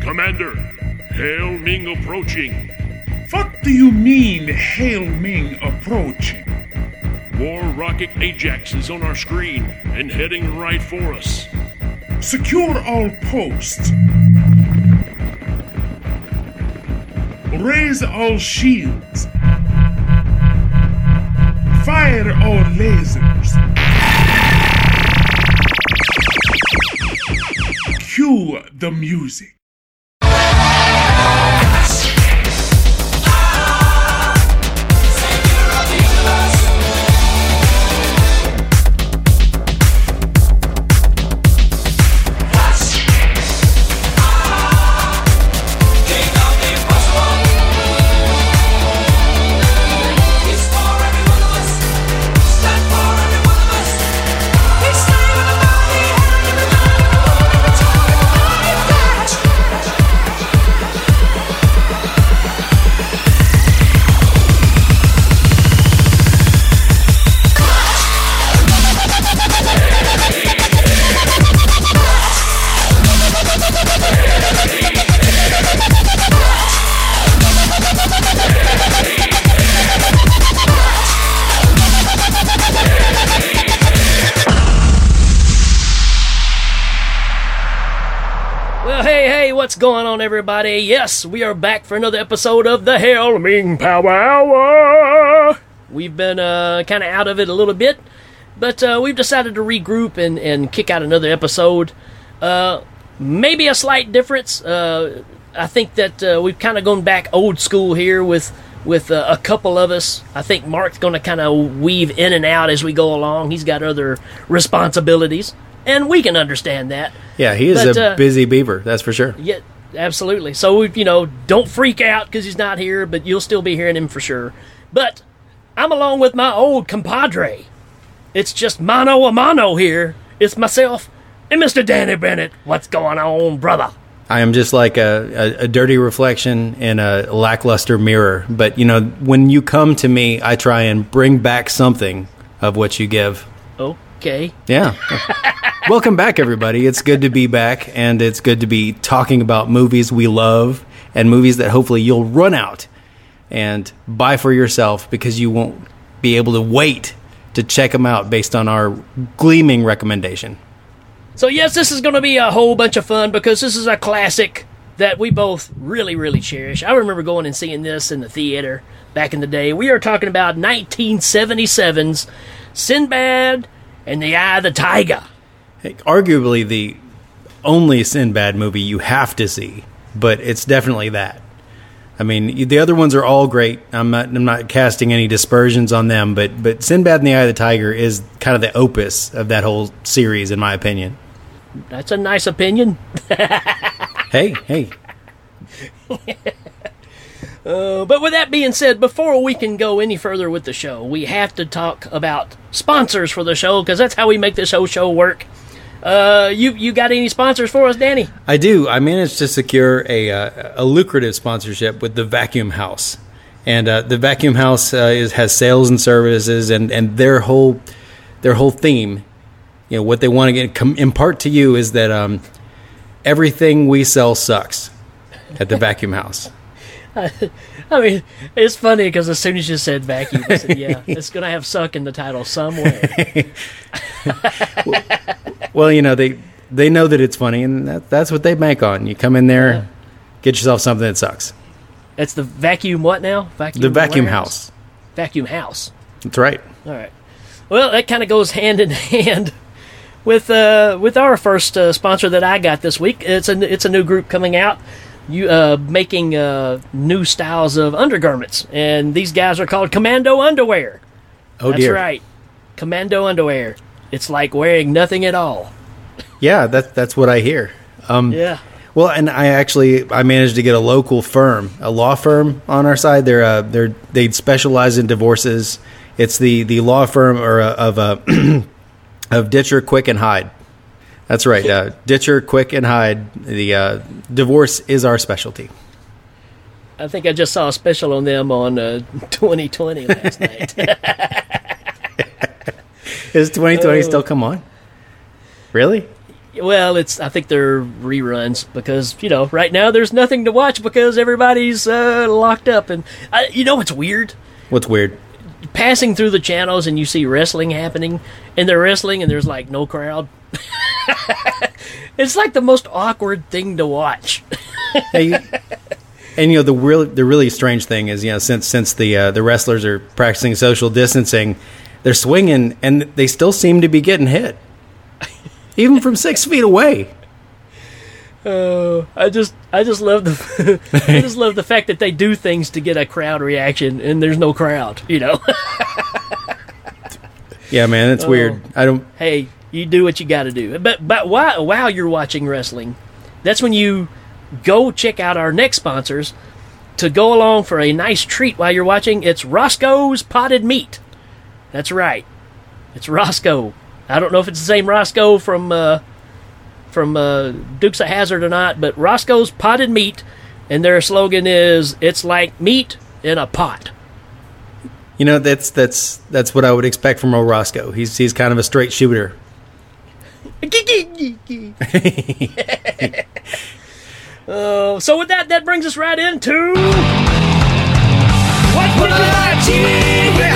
Commander, Hail Ming approaching. What do you mean, Hail Ming approaching? War rocket Ajax is on our screen and heading right for us. Secure all posts. Raise all shields. Fire all lasers. Cue the music. Everybody? Yes, we are back for another episode of the Hail Ming Power Hour. We've been uh, kind of out of it a little bit, but uh, we've decided to regroup and, and kick out another episode. Uh, maybe a slight difference. Uh, I think that uh, we've kind of gone back old school here with with uh, a couple of us. I think Mark's going to kind of weave in and out as we go along. He's got other responsibilities, and we can understand that. Yeah, he is But, a uh, busy beaver, that's for sure. Yeah, absolutely. So you know, don't freak out because he's not here, but you'll still be hearing him for sure. But I'm along with my old compadre. It's just mano a mano here. It's myself and Mr. Danny Bennett. What's going on, brother? I am just like a, a, a dirty reflection in a lackluster mirror. But, you know, when you come to me, I try and bring back something of what you give. Okay. Yeah. Welcome back, everybody. It's good to be back, and it's good to be talking about movies we love and movies that hopefully you'll run out and buy for yourself because you won't be able to wait to check them out based on our gleaming recommendation. So yes, this is going to be a whole bunch of fun because this is a classic that we both really, really cherish. I remember going and seeing this in the theater back in the day. We are talking about 1977's Sinbad and the Eye of the Tiger. Arguably the only Sinbad movie you have to see, but it's definitely that. I mean, the other ones are all great. I'm not I'm not casting any dispersions on them, but but Sinbad and the Eye of the Tiger is kind of the opus of that whole series, in my opinion. That's a nice opinion. Hey, hey, Uh, but with that being said, before we can go any further with the show, we have to talk about sponsors for the show because that's how we make this whole show work. Uh, you you got any sponsors for us, Danny? I do. I managed to secure a uh, a lucrative sponsorship with the Vacuum House, and uh, the Vacuum House uh, is, has sales and services, and, and their whole their whole theme, you know, what they want to get com- impart to you is that um, everything we sell sucks at the Vacuum House. I mean, it's funny because as soon as you said vacuum, I said, yeah, it's gonna have "suck" in the title somewhere. Well, you know they they know that it's funny, and that, that's what they bank on. You come in there, Yeah. get yourself something that sucks. It's the vacuum. What now? Vacuum. The Vacuum warehouse? House. Vacuum house. That's right. All right. Well, that kind of goes hand in hand with uh, with our first uh, sponsor that I got this week. It's a it's a new group coming out, you uh, making uh, new styles of undergarments, and these guys are called Commando Underwear. Oh That's dear. right, Commando Underwear. It's like wearing nothing at all. Yeah, that's that's what I hear. Um, Yeah. Well, and I actually I managed to get a local firm, a law firm on our side. They're uh, they're they specialize in divorces. It's the the law firm or uh, of uh, of Ditcher Quick and Hyde. That's right, uh, Ditcher Quick and Hyde. The uh, divorce is our specialty. I think I just saw a special on them on uh, 2020 last night. Is 2020 Oh. still come on? Really? Well, it's I think they're reruns because you know right now there's nothing to watch because everybody's uh, locked up and I, you know what's weird? What's weird? Passing through the channels and you see wrestling happening and they're wrestling and there's like no crowd. it's like the most awkward thing to watch. Yeah, and you know the real the really strange thing is you know since since the uh, the wrestlers are practicing social distancing, they're swinging and they still seem to be getting hit, even from six feet away. Oh, I just I just love the I just love the fact that they do things to get a crowd reaction and there's no crowd, you know. Yeah, man, it's weird. I don't. hey, you do what you got to do. But but while while you're watching wrestling, that's when you go check out our next sponsors to go along for a nice treat while you're watching. It's Roscoe's Potted Meat. That's right, it's Roscoe. I don't know if it's the same Roscoe from uh, from uh, Dukes of Hazzard or not, but Roscoe's Potted Meat, and their slogan is "It's like meat in a pot." You know that's that's that's what I would expect from old Roscoe. He's he's kind of a straight shooter. Oh, so with that, that brings us right into what did you watch?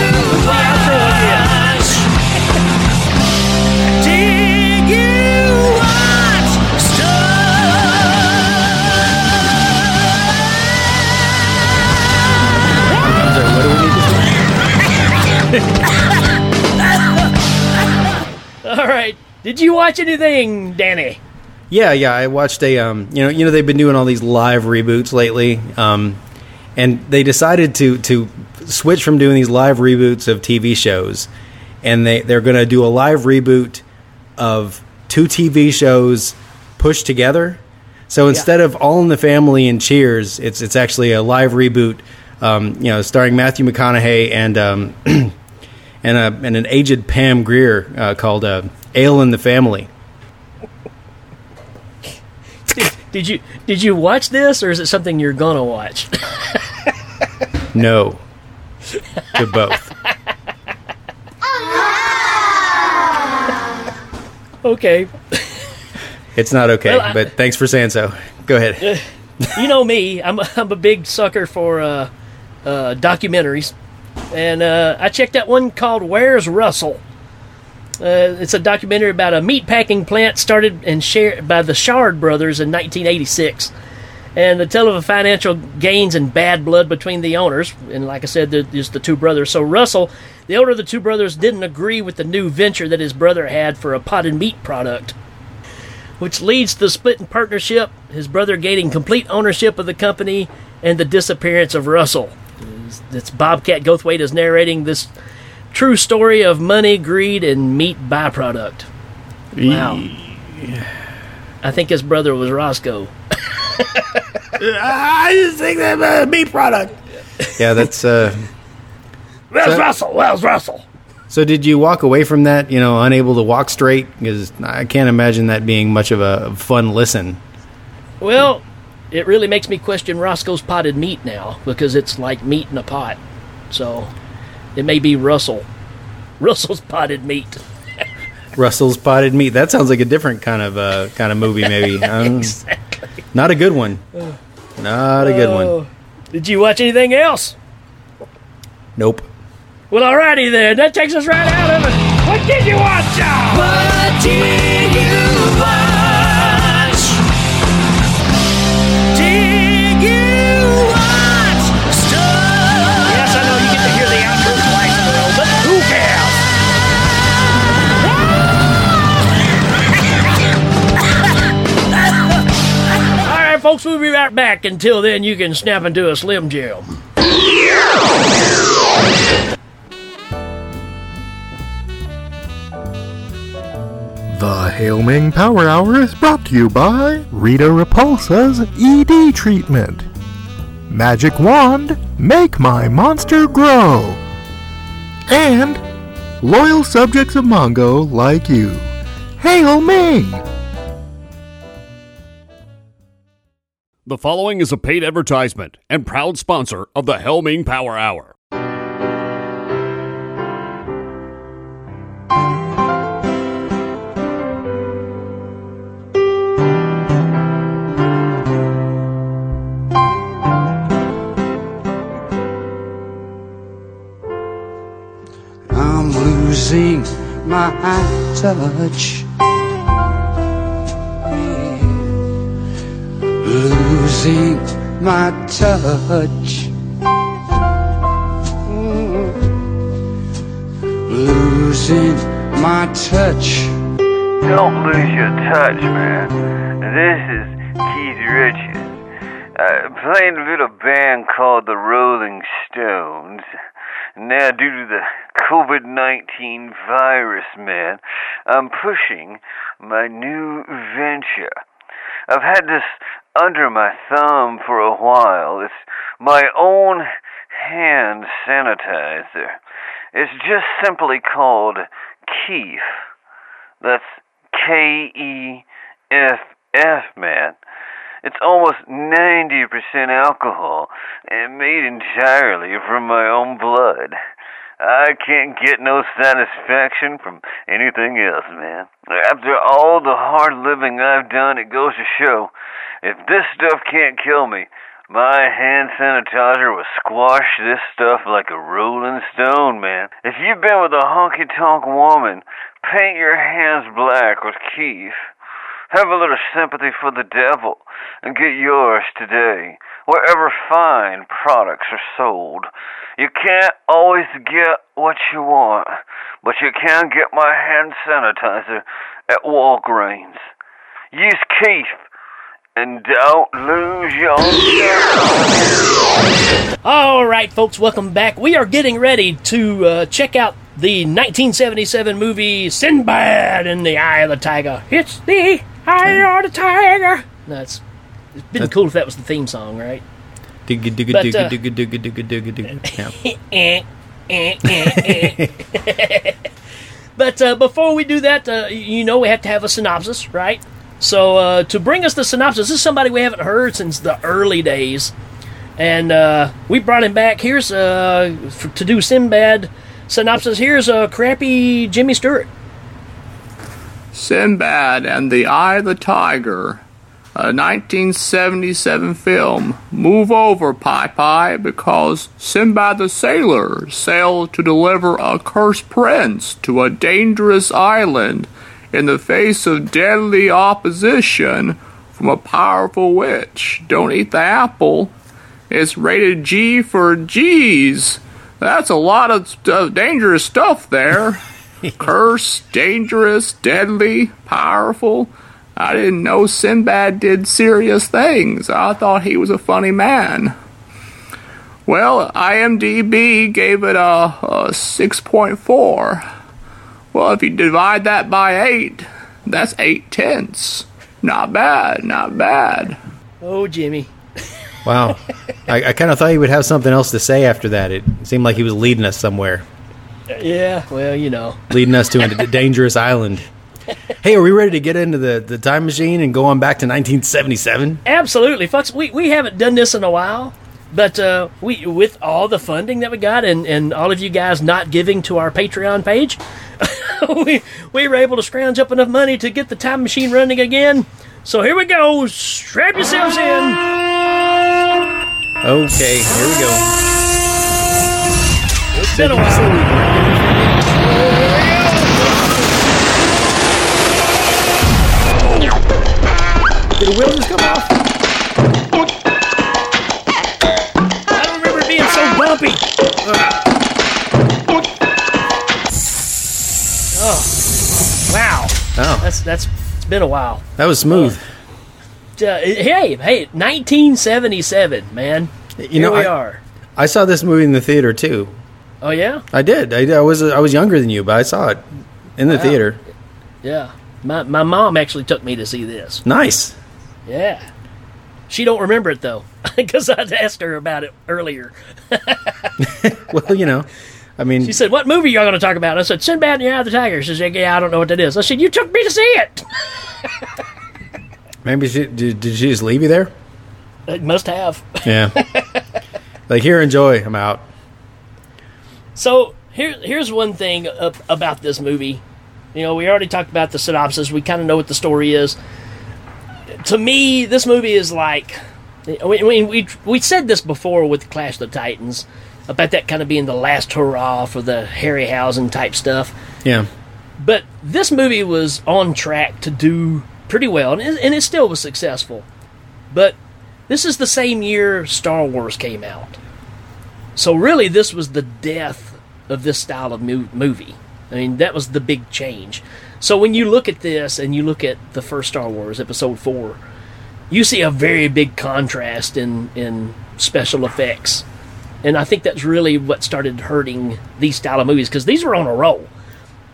All right, did you watch anything, Danny? Yeah, yeah. I watched a um, you know, you know they've been doing all these live reboots lately, um, and they decided to to switch from doing these live reboots of TV shows, and they they're going to do a live reboot of two TV shows pushed together. So instead of All in the Family and Cheers, it's it's actually a live reboot, um, you know, starring Matthew McConaughey and um, and a, and an aged Pam Grier uh, called uh, Ale in the Family. Did, did you did you watch this, or is it something you're gonna watch? No. to both. okay, It's not okay, Well, I- but thanks for saying so. Go ahead. you know me. I'm a, I'm a big sucker for uh, uh, documentaries, and uh, I checked out one called "Where's Russell." Uh, it's a documentary about a meat packing plant started and shared by the Shard brothers in 1986, and the tale of the financial gains and bad blood between the owners. And like I said, they're just the two brothers. So Russell, the older of the two brothers, didn't agree with the new venture that his brother had for a potted meat product which leads to the split in partnership, his brother gaining complete ownership of the company, and the disappearance of Russell. It's Bobcat Goldthwait is narrating this true story of money, greed, and meat byproduct. Wow. I think his brother was Roscoe. I just think that uh, meat product. Yeah, that's. Uh, Where's So- Russell? Where's Russell? so, did you walk away from that? You know, unable to walk straight because I can't imagine that being much of a fun listen. Well, it really makes me question Roscoe's potted meat now because it's like meat in a pot. So it may be Russell. Russell's potted meat. Russell's potted meat. That sounds like a different kind of uh, kind of movie, maybe. Um, Exactly. Not a good one. Not a good one. Oh. Did you watch anything else? Nope. Well, alrighty then. That takes us right out of it. What did you watch, What did folks, we'll be right back. Until then, you can snap into a Slim Jim. The Hail Ming Power Hour is brought to you by Rita Repulsa's ED treatment. Magic Wand, make my monster grow. And loyal subjects of Mongo like you. Hail Ming! The following is a paid advertisement and proud sponsor of the Hail Ming Power Hour. I'm losing my touch. Losing my touch. Mm. Losing my touch. Don't lose your touch, man. This is Keith Richards. Uh, playing a little band called the Rolling Stones. Now, due to the COVID 19 virus, man, I'm pushing my new venture. I've had this under my thumb for a while. It's my own hand sanitizer. It's just simply called Keef. That's K E F F, man. It's almost 90% alcohol and made entirely from my own blood. I can't get no satisfaction from anything else, man. After all the hard living I've done, it goes to show if this stuff can't kill me, my hand sanitizer will squash this stuff like a rolling stone, man. If you've been with a honky tonk woman, paint your hands black with Keith. Have a little sympathy for the devil and get yours today, wherever fine products are sold. You can't always get what you want, but you can get my hand sanitizer at Walgreens. Use Keith and don't lose your All right, folks, welcome back. We are getting ready to uh, check out the 1977 movie Sinbad in the Eye of the Tiger. It's the Eye of the Tiger. That's it's been cool if that was the theme song, right? Digga digga But, digga uh, digga digga digga digga digga. Yeah. Eh, eh, eh, eh. but uh, before we do that, uh, you know we have to have a synopsis, right? So uh, to bring us the synopsis, this is somebody we haven't heard since the early days, and uh, we brought him back. Here's uh, for, to do Sinbad synopsis. Here's a crappy Jimmy Stewart. Sinbad and the Eye of the Tiger, a 1977 film. Move over, Pi Pi, because Sinbad the Sailor sailed to deliver a cursed prince to a dangerous island in the face of deadly opposition from a powerful witch. Don't eat the apple. It's rated G for G's. That's a lot of st- dangerous stuff there. Cursed, dangerous, deadly, powerful. I didn't know Sinbad did serious things. I thought he was a funny man. Well, IMDb gave it a, a 6.4. Well, if you divide that by 8, that's 8 tenths. Not bad, not bad. Oh, Jimmy. Wow. I, I kind of thought he would have something else to say after that. It seemed like he was leading us somewhere, Yeah, well, you know. leading us to a dangerous island. Hey, are we ready to get into the, the time machine and go on back to 1977? Absolutely, folks. We we haven't done this in a while, but uh, we with all the funding that we got and, and all of you guys not giving to our Patreon page, we we were able to scrounge up enough money to get the time machine running again. So here we go. Strap yourselves in. Okay, here we go. It's been a while. Did the wheel just come off? I don't remember being so bumpy. Oh, wow. Oh, That's that's it's been a while. that was smooth. Uh, hey, hey, 1977, man. You Here know, we I, are. I saw this movie in the theater too. Oh yeah, I did. I, I was I was younger than you, but I saw it in the Wow. theater. yeah. My my mom actually took me to see this. Nice. Yeah. She don't remember it though, because I'd asked her about it earlier. Well, you know, I mean, She said, "What movie y'all going to talk about?" I said, "Sinbad and the Eye of the Tiger." She said, "Yeah, I don't know what that is." I said, "You took me to see it." maybe she did, did she just leave you there? It must have. Yeah. like here, enjoy. I'm out. So here, here's one thing about this movie. You know, we already talked about the synopsis. We kind of know what the story is. To me, this movie is like we we we, we said this before with Clash of the Titans about that kind of being the last hurrah for the Harryhausen type stuff. Yeah. But this movie was on track to do pretty well, and it, and it still was successful. But this is the same year Star Wars came out. So really, this was the death of this style of movie. I mean, that was the big change. So when you look at this and you look at the first Star Wars, Episode Four, you see a very big contrast in in special effects, and I think that's really what started hurting these style of movies because these were on a roll.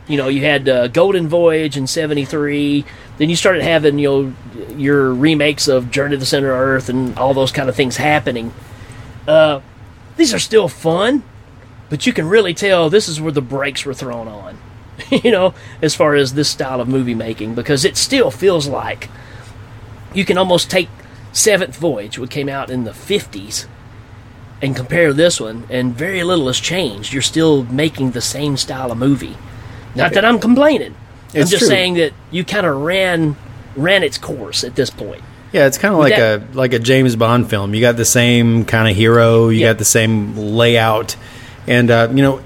You know, you had uh, Golden Voyage in '73. Then you started having you know your remakes of Journey to the Center of Earth and all those kind of things happening. Uh, these are still fun, but you can really tell this is where the brakes were thrown on. you know, as far as this style of movie making, because it still feels like you can almost take Seventh Voyage, which came out in the 50s, and compare this one, and very little has changed. You're still making the same style of movie. Not that I'm complaining. I'm It's just true. saying that you kind of ran ran its course at this point. Yeah, it's kind of like that- a like a James Bond film. You got the same kind of hero, you Yeah. got the same layout, and uh, you know,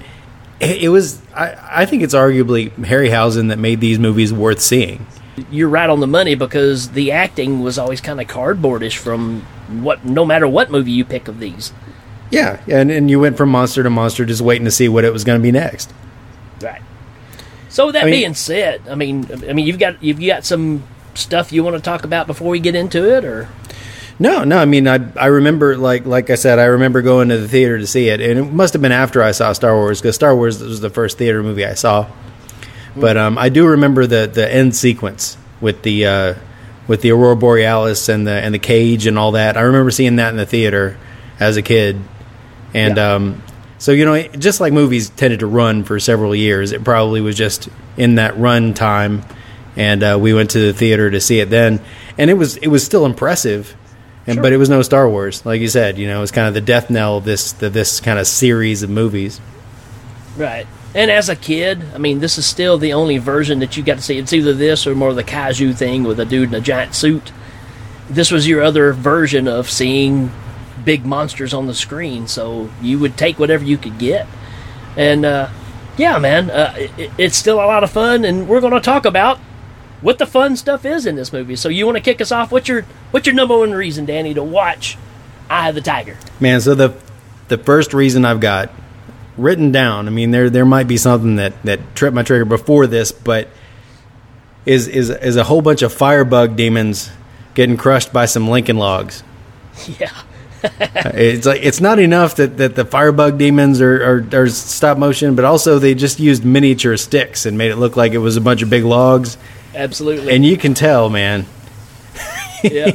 it, it was. I, I think it's arguably Harryhausen that made these movies worth seeing. You're right on the money because the acting was always kind of cardboardish from what no matter what movie you pick of these. Yeah, and and you went from monster to monster, just waiting to see what it was going to be next. Right. So with that I mean- being said, I mean, I mean, you've got you've got some stuff you want to talk about before we get into it, or No, no. I mean, I I remember like like I said, I remember going to the theater to see it, and it must have been after I saw Star Wars because Star Wars was the first theater movie I saw. But um, I do remember the the end sequence with the uh, with the aurora borealis and the and the cage and all that. I remember seeing that in the theater as a kid, and Yeah. um, so you know, just like movies tended to run for several years, it probably was just in that run time, and uh, we went to the theater to see it then, and it was it was still impressive. And, But it was no Star Wars, like you said. You know, it was kind of the death knell of this the, this kind of series of movies. right. And as a kid, I mean, this is still the only version that you got to see. It's either this or more of the kaiju thing with a dude in a giant suit. This was your other version of seeing big monsters on the screen, so you would take whatever you could get. And uh, yeah, man, uh, it, it's still a lot of fun, and we're going to talk about what the fun stuff is in this movie. So you want to kick us off? What's your what's your number one reason, Danny, to watch Eye of the Tiger? Man, so the the first reason I've got written down, I mean there there might be something that that tripped my trigger before this, but is is is a whole bunch of firebug demons getting crushed by some Lincoln logs. Yeah, uh, It's like it's not enough that, that the firebug demons are, are, are stop motion, but also they just used miniature sticks and made it look like it was a bunch of big logs. Absolutely. And you can tell, man. yeah.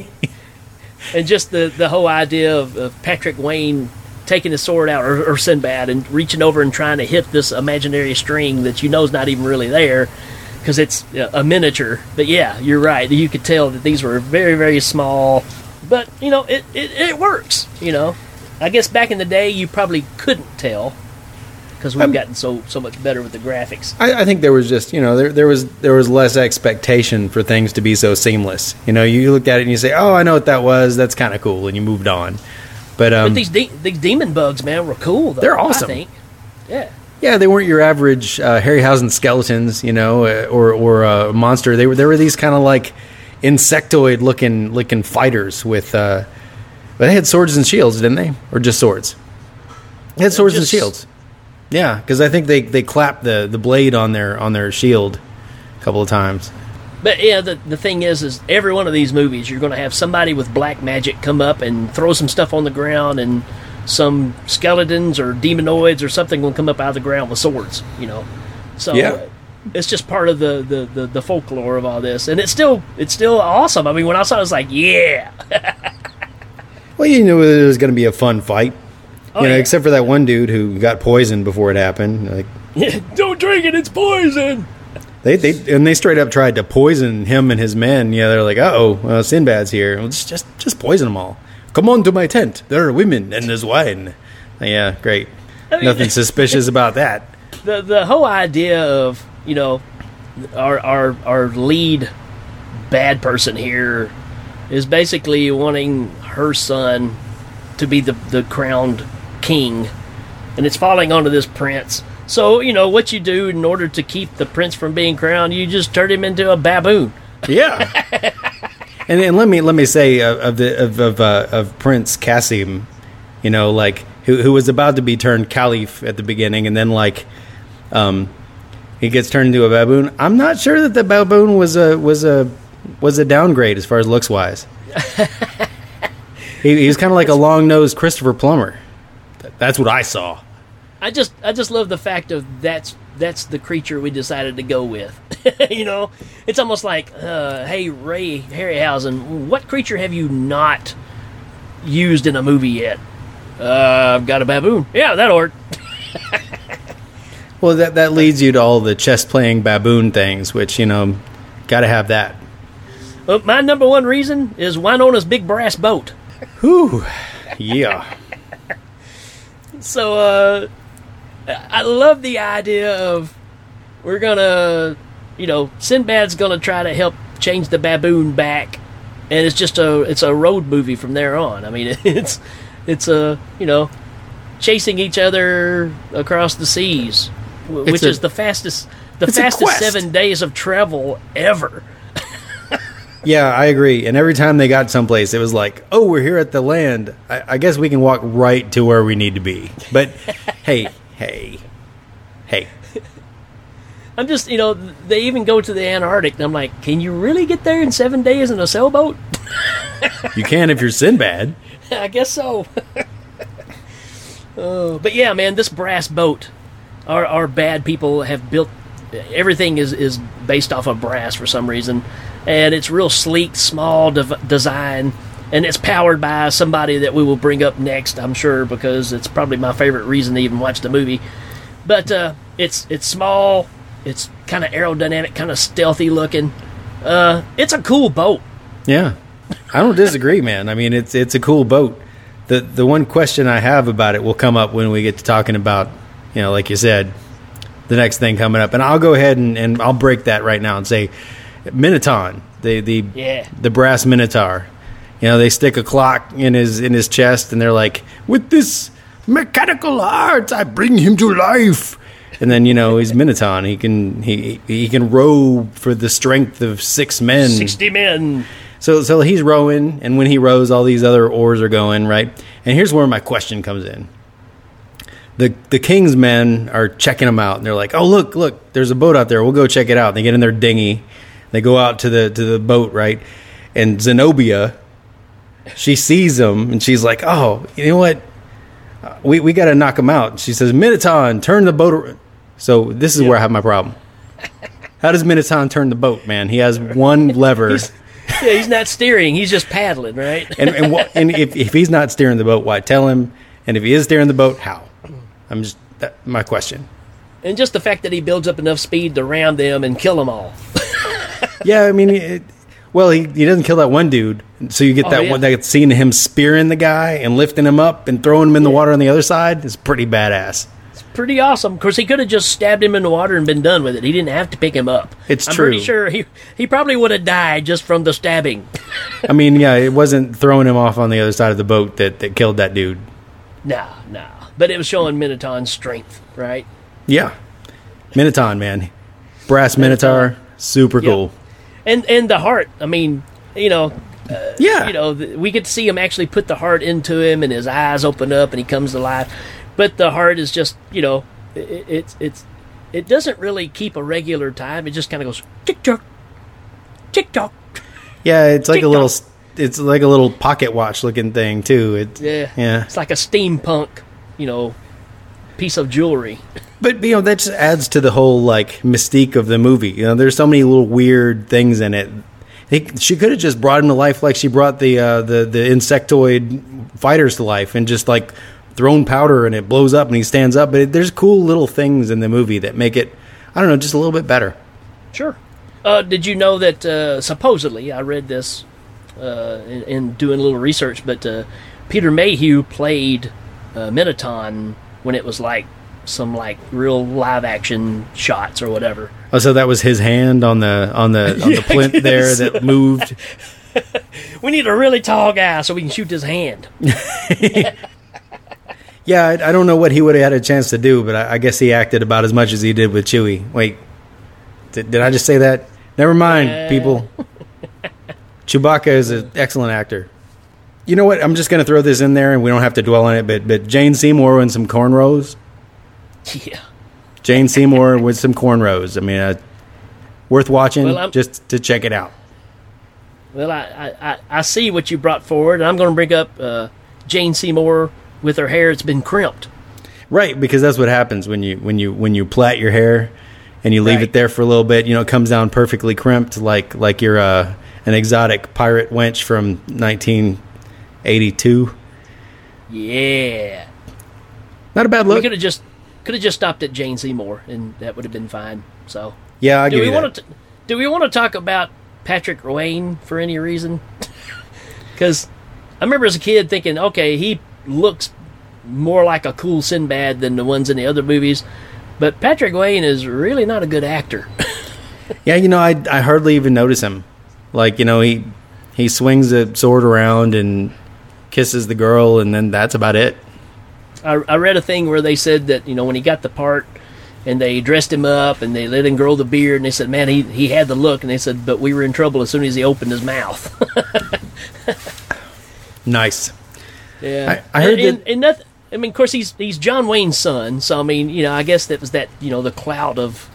And just the the whole idea of, of Patrick Wayne taking his sword out, or, or Sinbad, and reaching over and trying to hit this imaginary string that you know is not even really there, because it's a miniature. But yeah, you're right. You could tell that these were very very small, but you know it it, it works. You know, I guess back in the day you probably couldn't tell because we've gotten so so much better with the graphics. I, I think there was just you know there there was there was less expectation for things to be so seamless. You know, you looked at it and you say, "Oh, I know what that was. That's kind of cool," and you moved on. But um, But these de- these demon bugs, man, were cool. Though, They're awesome. I think. Yeah. yeah, they weren't your average uh, Harryhausen skeletons, you know, uh, or or uh, monster. They were they were these kind of like insectoid looking looking fighters with. Uh, but they had swords and shields, didn't they, or just swords? They had swords and shields. Yeah, because I think they they clapped the the blade on their on their shield a couple of times. But yeah, the the thing is, is every one of these movies, you're going to have somebody with black magic come up and throw some stuff on the ground, and some skeletons or demonoids or something will come up out of the ground with swords. You know, so Yeah. it's just part of the, the, the, the folklore of all this, and it's still it's still awesome. I mean, when I saw, it, I was like, yeah, Well, you knew it was going to be a fun fight. Oh, you know, yeah. except for that one dude who got poisoned before it happened. Like don't drink it, it's poison. they, they and they straight up tried to poison him and his men. Yeah, they're like, "Oh, well, uh, Sinbad's here. Well, just just just poison them all. Come on to my tent. There are women and there's wine." Yeah, great. mean- Nothing suspicious about that. the the whole idea of you know our our our lead bad person here is basically wanting her son to be the the crowned king and it's falling onto this prince So you know what you do in order to keep the prince from being crowned, you just turn him into a baboon. Yeah. and, and let me let me say of, of the of of, uh, of Prince Cassim, you know, like who who was about to be turned caliph at the beginning, and then like, um, he gets turned into a baboon. I'm not sure that the baboon was a was a was a downgrade as far as looks wise. he, he was kind of like a long nosed Christopher Plummer. That's what I saw. I just I just love the fact of that's that's the creature we decided to go with. you know, it's almost like, uh, hey Ray Harryhausen, what creature have you not used in a movie yet? Uh, I've got a baboon. Yeah, that'll work. Well, that that leads you to all the chess playing baboon things, which you know, got to have that. Uh, my number one reason is Winona's big brass boat. Whew. Yeah. So, uh, I love the idea of we're gonna, you know, Sinbad's gonna try to help change the baboon back, and it's just a it's a road movie from there on. I mean, it's it's a you know chasing each other across the seas, which a- is the fastest the fastest seven days of travel ever. Yeah, I agree. And every time they got someplace, it was like, "Oh, we're here at the land. I, I guess we can walk right to where we need to be." But hey, hey, hey, I'm just you know they even go to the Antarctic, and I'm like, can you really get there in seven days in a sailboat? you can if you're Sinbad. I guess so. oh, but yeah, man, this brass boat, our our bad people have built. Everything is is based off of brass for some reason, and it's real sleek, small design, and it's powered by somebody that we will bring up next, I'm sure, because it's probably my favorite reason to even watch the movie. But uh, it's it's small, it's kind of aerodynamic, kind of stealthy looking. Uh, it's a cool boat. Yeah, I don't disagree, man. I mean, it's it's a cool boat. the The one question I have about it will come up when we get to talking about, you know, like you said, the next thing coming up, and I'll go ahead and, and I'll break that right now and say, Minotaur, the the Yeah. the brass Minotaur. You know, they stick a clock in his in his chest, and they're like, "With this mechanical art, I bring him to life." And then you know he's Minotaur. He can he he can row for the strength of six men. Sixty men. So so he's rowing, and when he rows, all these other oars are going right. And here's where my question comes in. The the king's men are checking him out, and they're like, "Oh look, look, there's a boat out there. We'll go check it out." They get in their dinghy, they go out to the to the boat, right? And Zenobia, she sees them, and she's like, "Oh, you know what? We we got to knock them out." She says, "Minotaur, turn the boat." ar-" So this is where I have my problem. How does Minotaur turn the boat, man? He has one lever. He's, yeah, he's not steering. He's just paddling, right? and and, and if, if he's not steering the boat, why tell him? And if he is steering the boat, how? I'm just that, my question. And just the fact that he builds up enough speed to ram them and kill them all. Yeah, I mean, it, well, he, he doesn't kill that one dude, so you get Oh, that yeah. one that scene of him spearing the guy and lifting him up and throwing him in the water on the other side is pretty badass. It's pretty awesome. Of course, he could have just stabbed him in the water and been done with it. He didn't have to pick him up. It's I'm true. pretty sure he he probably would have died just from the stabbing. I mean, yeah, it wasn't throwing him off on the other side of the boat that, that killed that dude. Nah, nah. But it was showing Minotaur's strength, right? Yeah, Minotaur, man, brass Minotaur, super cool. And and the heart. I mean, you know, uh, Yeah, you know, th- we get to see him actually put the heart into him, and his eyes open up, and he comes to life. But the heart is just, you know, it, it's it's it doesn't really keep a regular time. It just kind of goes tick tock, tick tock. yeah, it's like a Tick-tock. little, it's like a little pocket watch looking thing too. It, Yeah, yeah. It's like a steampunk, you know, piece of jewelry. But you know that just adds to the whole like mystique of the movie. You know, there's so many little weird things in it. She could have just brought him to life like she brought the uh, the the insectoid fighters to life and just like thrown powder and it blows up and he stands up. But it, there's cool little things in the movie that make it I don't know just a little bit better. Sure. Uh, did you know that uh, supposedly I read this uh, in, in doing a little research, but uh, Peter Mayhew played uh, Minotaur when it was like some like real live action shots or whatever. Oh, so that was his hand on the on the on the plinth there that moved. We need a really tall guy so we can shoot his hand. Yeah, I, I don't know what he would have had a chance to do, but I, I guess he acted about as much as he did with Chewie. Wait, did, did I just say that? Never mind, Uh. people. Chewbacca is an excellent actor. You know what? I'm just going to throw this in there, and we don't have to dwell on it. But but Jane Seymour and some cornrows. Yeah. Jane Seymour with some cornrows. I mean, uh, worth watching Well, just to check it out. Well, I, I, I- see what you brought forward. And I'm going to bring up uh, Jane Seymour with her hair. It's been crimped. Right, because that's what happens when you when you when you plait your hair and you leave Right. it there for a little bit. You know, it comes down perfectly crimped, like like you're uh, an exotic pirate wench from 1982. Yeah. Not a bad We look. could have just could have just stopped at Jane Seymour, and that would have been fine. So, Yeah, I do we want to do we want to talk about Patrick Wayne for any reason? Because I remember as a kid thinking, okay, he looks more like a cool Sinbad than the ones in the other movies, but Patrick Wayne is really not a good actor. Yeah, you know, I I hardly even notice him. Like you know, he he swings the sword around and kisses the girl, and then that's about it. I, I read a thing where they said that you know when he got the part and they dressed him up and they let him grow the beard and they said man he he had the look and they said but we were in trouble as soon as he opened his mouth Nice. yeah I- I heard and, that- and nothing I mean of course he's he's John Wayne's son so I mean you know I guess that was that you know the cloud of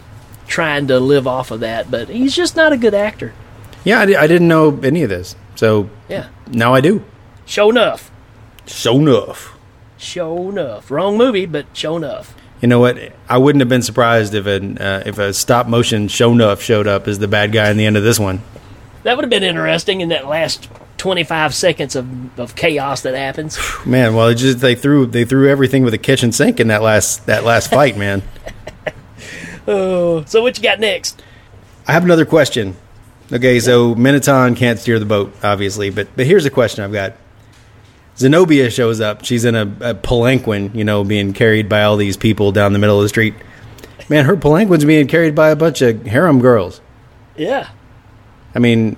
trying to live off of that but he's just not a good actor Yeah, I, di- I didn't know any of this, so yeah now I do. Show enough Show enough. show enough wrong movie but show enough You know what? I wouldn't have been surprised if an uh, if a stop motion show enough showed up as the bad guy in the end of this one. that would have been interesting in that last 25 seconds of, of chaos that happens Man, well, it just they threw they threw everything with a kitchen sink in that last that last fight, man. oh so what you got next I have another question. Okay, so Minotaur can't steer the boat, obviously, but but here's a question I've got. Zenobia shows up. She's in a, a palanquin, you know, being carried by all these people down the middle of the street. Man, her palanquin's being carried by a bunch of harem girls. yeah I mean,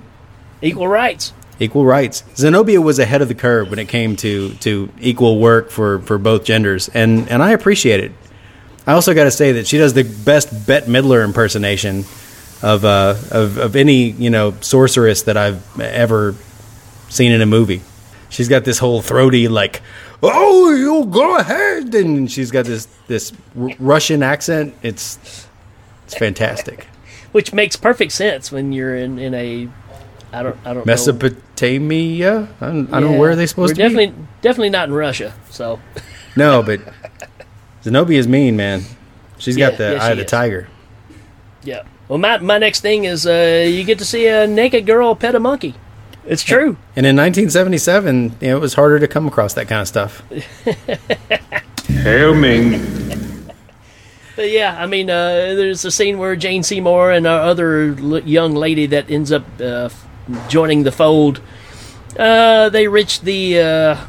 equal rights equal rights. Zenobia was ahead of the curve when it came to, to equal work for, for both genders, and, and I appreciate it. I also got to say that she does the best Bette Midler impersonation of, uh, of of any you know sorceress that I've ever seen in a movie. She's got this whole throaty like, "Oh, you go ahead," and she's got this this R- Russian accent. It's it's fantastic. which makes perfect sense when you're in, in a I don't I don't know. Mesopotamia. I don't, I don't know where are they supposed We're to be. definitely definitely not in Russia. So No, but zenobia is mean, man. She's got the yeah, eye of the is. tiger. yeah. Well, my my next thing is uh, you get to see a naked girl pet a monkey. It's true. And in 1977, you know, it was harder to come across that kind of stuff. Hail Ming. But yeah, I mean, uh, there's a scene where Jane Seymour and our other l- young lady that ends up uh, f- joining the fold, uh, they reach the. Uh,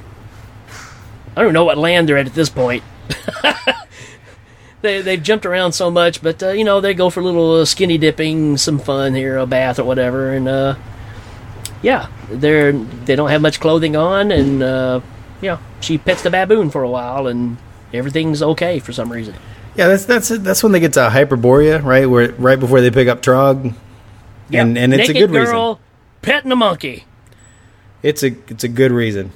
I don't know what land they're at at this point. they they've jumped around so much, but uh, you know they go for a little uh, skinny dipping, some fun here, a bath or whatever, and uh, yeah, they're they don't have much clothing on, and uh, yeah, she pets the baboon for a while, and everything's okay for some reason. Yeah, that's that's that's when they get to Hyperborea, right? Where right before they pick up Trog, Yep. and and it's Naked a good girl reason. petting a monkey. It's a it's a good reason.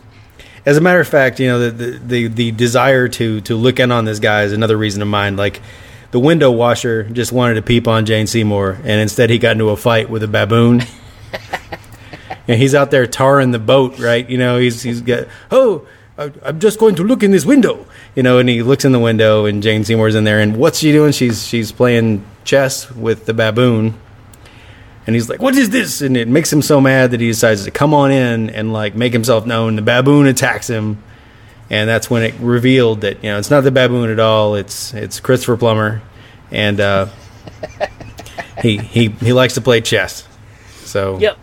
As a matter of fact, you know the the, the, the desire to to look in on this guy is another reason of mine. Like the window washer just wanted to peep on Jane Seymour, and instead he got into a fight with a baboon. and he's out there tarring the boat, right? You know, he's he's got oh. I'm just going to look in this window, you know, and he looks in the window, and Jane Seymour's in there, and what's she doing? She's she's playing chess with the baboon, and he's like, "What is this?" And it makes him so mad that he decides to come on in and like make himself known. The baboon attacks him, and that's when it revealed that you know it's not the baboon at all. It's it's Christopher Plummer, and uh, he he he likes to play chess. So Yep.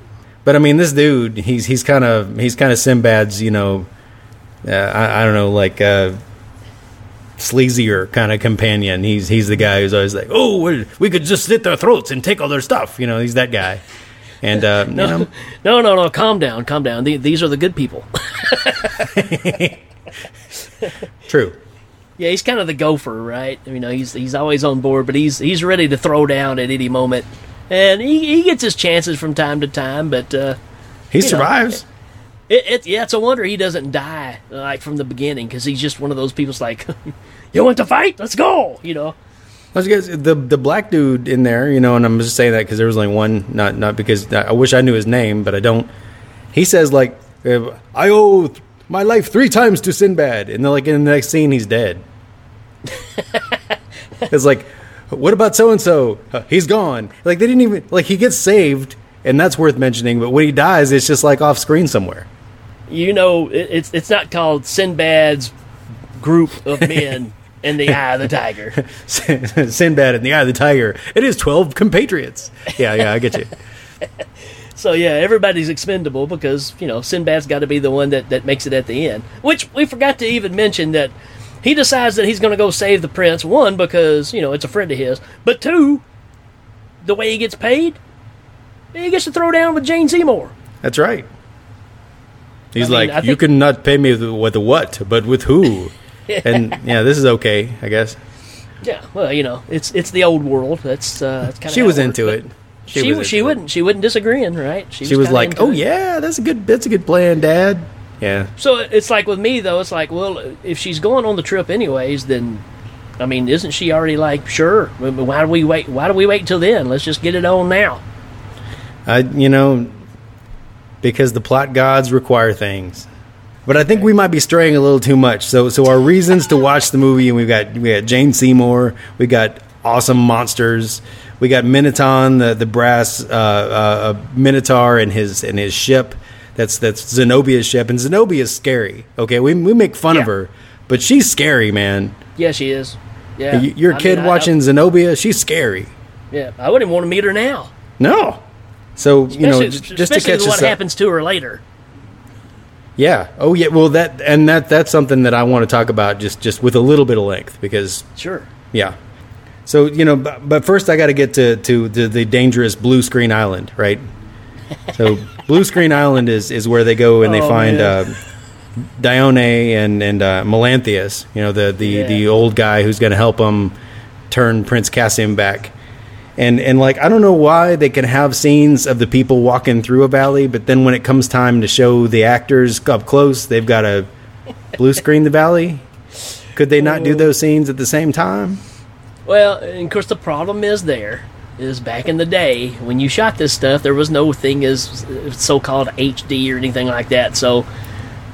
But I mean, this dude, he's he's kind of he's kind of Sinbad's, you know, uh, I, I don't know, like uh, sleazier kind of companion. He's he's the guy who's always like, oh, we could just slit their throats and take all their stuff. You know, he's that guy. And uh, you know, No, no, no. Calm down, calm down. The- These are the good people. true. Yeah, he's kind of the gopher, right? You know, he's he's always on board, but he's he's ready to throw down at any moment, and he, he gets his chances from time to time. But uh, He You know, survives. it, it yeah, it's a wonder he doesn't die like from the beginning because he's just one of those people's like, you want to fight? Let's go, you know. I was the the black dude in there, you know, and I'm just saying that because there was only one, not not because I wish I knew his name, but I don't. He says like, "I owe th- my life three times to Sinbad," and then like in the next scene, he's dead. it's like, what about so and so? He's gone. Like they didn't even like he gets saved, and that's worth mentioning. But when he dies, it's just like off screen somewhere. You know, it, it's it's not called Sinbad's group of men in the eye of the tiger. Sinbad in the eye of the tiger. It is twelve compatriots. Yeah, yeah, I get you. So yeah, everybody's expendable because you know Sinbad's got to be the one that, that makes it at the end. Which we forgot to even mention that he decides that he's going to go save the prince. One because you know it's a friend of his, but two, the way he gets paid, he gets to throw down with Jane Seymour. That's right. He's I mean, like, you think- cannot pay me with, a what, but with who? and yeah, this is okay, I guess. Yeah, well, you know, it's it's the old world. That's uh, that's kind of She was into it. She she, was she wouldn't she wouldn't disagreeing, right? She was kinda like, "Oh it. yeah, that's a good. That's a good plan, Dad." Yeah, So it's like with me though, it's like, well, if she's going on the trip anyways, then I mean, isn't she already like, sure? Why do we wait? Why do we wait till then? Let's just get it on now. I you know because the plot gods require things. But I think we might be straying a little too much. So so our reasons to watch the movie, and we've got we got Jane Seymour, we got awesome monsters, we got Minotaur, the the brass uh, uh, uh, Minotaur and his and his ship. That's that's Zenobia's ship, and Zenobia's scary. Okay, we we make fun of her, but she's scary, man. Yeah, she is. Yeah, You- You're a I kid mean, I- watching Zenobia, she's scary. yeah, I wouldn't want to meet her now. No. So you know, Especially, just to catch what up. happens to her later. Yeah. Oh, yeah. Well, that and that that's something that I want to talk about just just with a little bit of length because Sure. yeah. So you know, but, but first I got to get to to the, the dangerous Blue Screen Island, right? So Blue Screen Island is is where they go and they Oh, find uh, Dione and and uh, Melanthius, you know, the the Yeah. the old guy who's going to help them turn Prince Kassim back. And and like I don't know why they can have scenes of the people walking through a valley, but then when it comes time to show the actors up close, they've got to blue screen the valley. Could they not do those scenes at the same time? Well, of course, the problem is there is back in the day when you shot this stuff, there was no thing as so-called HD or anything like that. So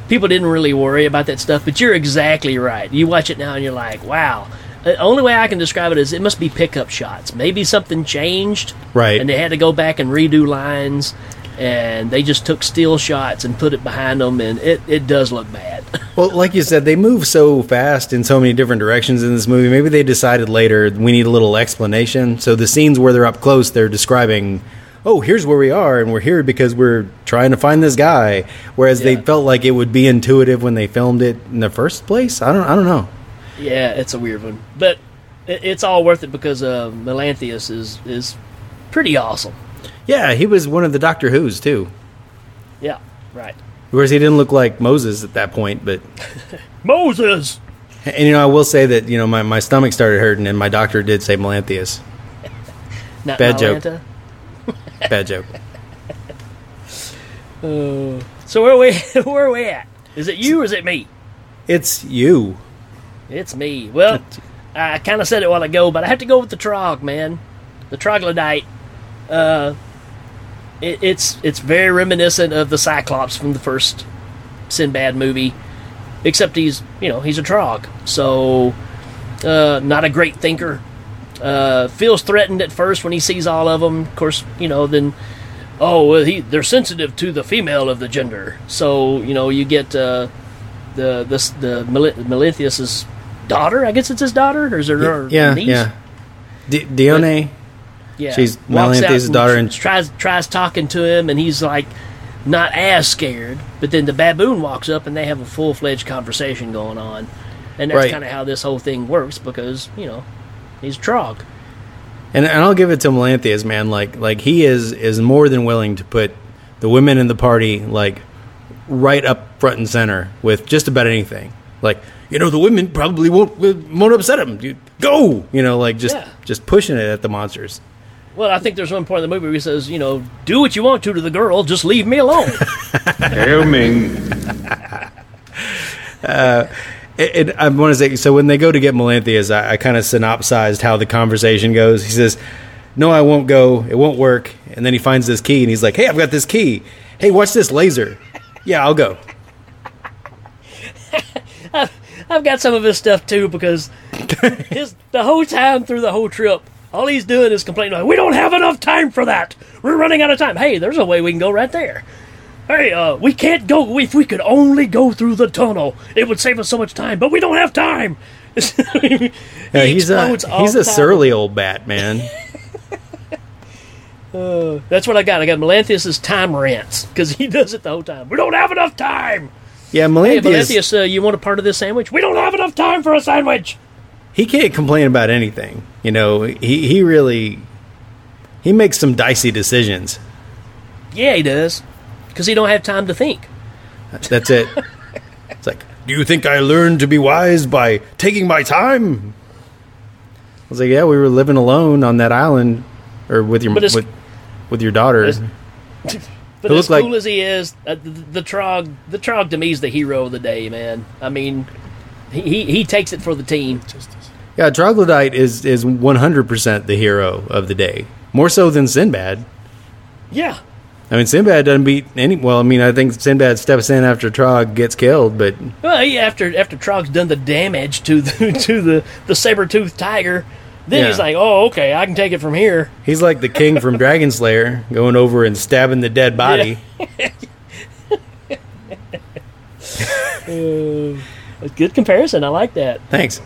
people didn't really worry about that stuff. But you're exactly right. You watch it now and you're like, wow. The only way I can describe it is it must be pickup shots. Maybe something changed, Right. And they had to go back and redo lines, and they just took still shots and put it behind them, and it, it does look bad. Well, like you said, they move so fast in so many different directions in this movie. Maybe they decided later we need a little explanation. So the scenes where they're up close, they're describing, "Oh, here's where we are, and we're here because we're trying to find this guy." Whereas they felt like it would be intuitive when they filmed it in the first place. I don't, I don't know. Yeah, it's a weird one, but it's all worth it because uh, Melanthius is is pretty awesome. Yeah, he was one of the Doctor Who's too. Yeah, right. Course, he didn't look like Moses at that point, but Moses. and you know, I will say that you know my, my stomach started hurting, and my doctor did say Melanthius. Not Bad joke. Bad joke. So where are we where are we at? Is it you or is it me? It's you. It's me. Well, I kind of said it a while ago, but I have to go with the trog, man. The troglodyte. Uh, it, it's it's very reminiscent of the Cyclops from the first Sinbad movie, except he's you know he's a trog, so uh, not a great thinker. Uh, feels threatened at first when he sees all of them. Of course, you know then. Oh, well, he, they're sensitive to the female of the gender, so you know you get uh, the the the Mel- Melanthius's daughter. I guess it's his daughter, or is it her yeah, niece? yeah. D- Dione. Yeah, She's Melanthius' daughter and- tries tries talking to him, and he's like not as scared. But then the baboon walks up, and they have a full fledged conversation going on, and that's Right. kind of how this whole thing works because you know he's trog. And, and I'll give it to Melanthius, man. Like like he is is more than willing to put the women in the party like right up front and center with just about anything. Like you know, the women probably won't won't upset him. You, go, you know, like just Yeah. just pushing it at the monsters. Well, I think there's one point in the movie where he says, you know, do what you want to to the girl, just leave me alone. Hail Ming. Uh, it, it, I want to say so when they go to get Melanthius, I, I kind of synopsized how the conversation goes. He says, "No, I won't go. It won't work." And then he finds this key, and he's like, "Hey, I've got this key. Hey, watch this laser. Yeah, I'll go." I've got some of his stuff too because his the whole time through the whole trip, all he's doing is complaining like, "We don't have enough time for that. We're running out of time." Hey, there's a way we can go right there. Hey, uh, we can't go if we could only go through the tunnel. It would save us so much time, but we don't have time. He Yeah, he's a he's a surly old bat, man. That's what I got. I got Melanthius's time rants because he does it the whole time. We don't have enough time. Yeah, Hey, Melanthius, Melanthius, uh, you want a part of this sandwich? We don't have enough time for a sandwich. He can't complain about anything. You know, he he really he makes some dicey decisions. Yeah, he does because he don't have time to think. That's it. it's like, do you think I learned to be wise by taking my time? I was like, yeah, we were living alone on that island, or with your with, with your daughter. But It as cool like- as he is, uh, the, the Trog, the Trog to me is the hero of the day, man. I mean, he he, takes it for the team. Yeah, Troglodyte is is one hundred percent the hero of the day, more so than Sinbad. Yeah, I mean, Sinbad doesn't beat any. Well, I mean, I think Sinbad steps in after Trog gets killed, but well, he, after after Trog's done the damage to the to the the saber toothed tiger, then he's like, oh, okay, I can take it from here. he's like the king from Dragon Slayer, going over and stabbing the dead body. A uh, good comparison. I like that. Thanks.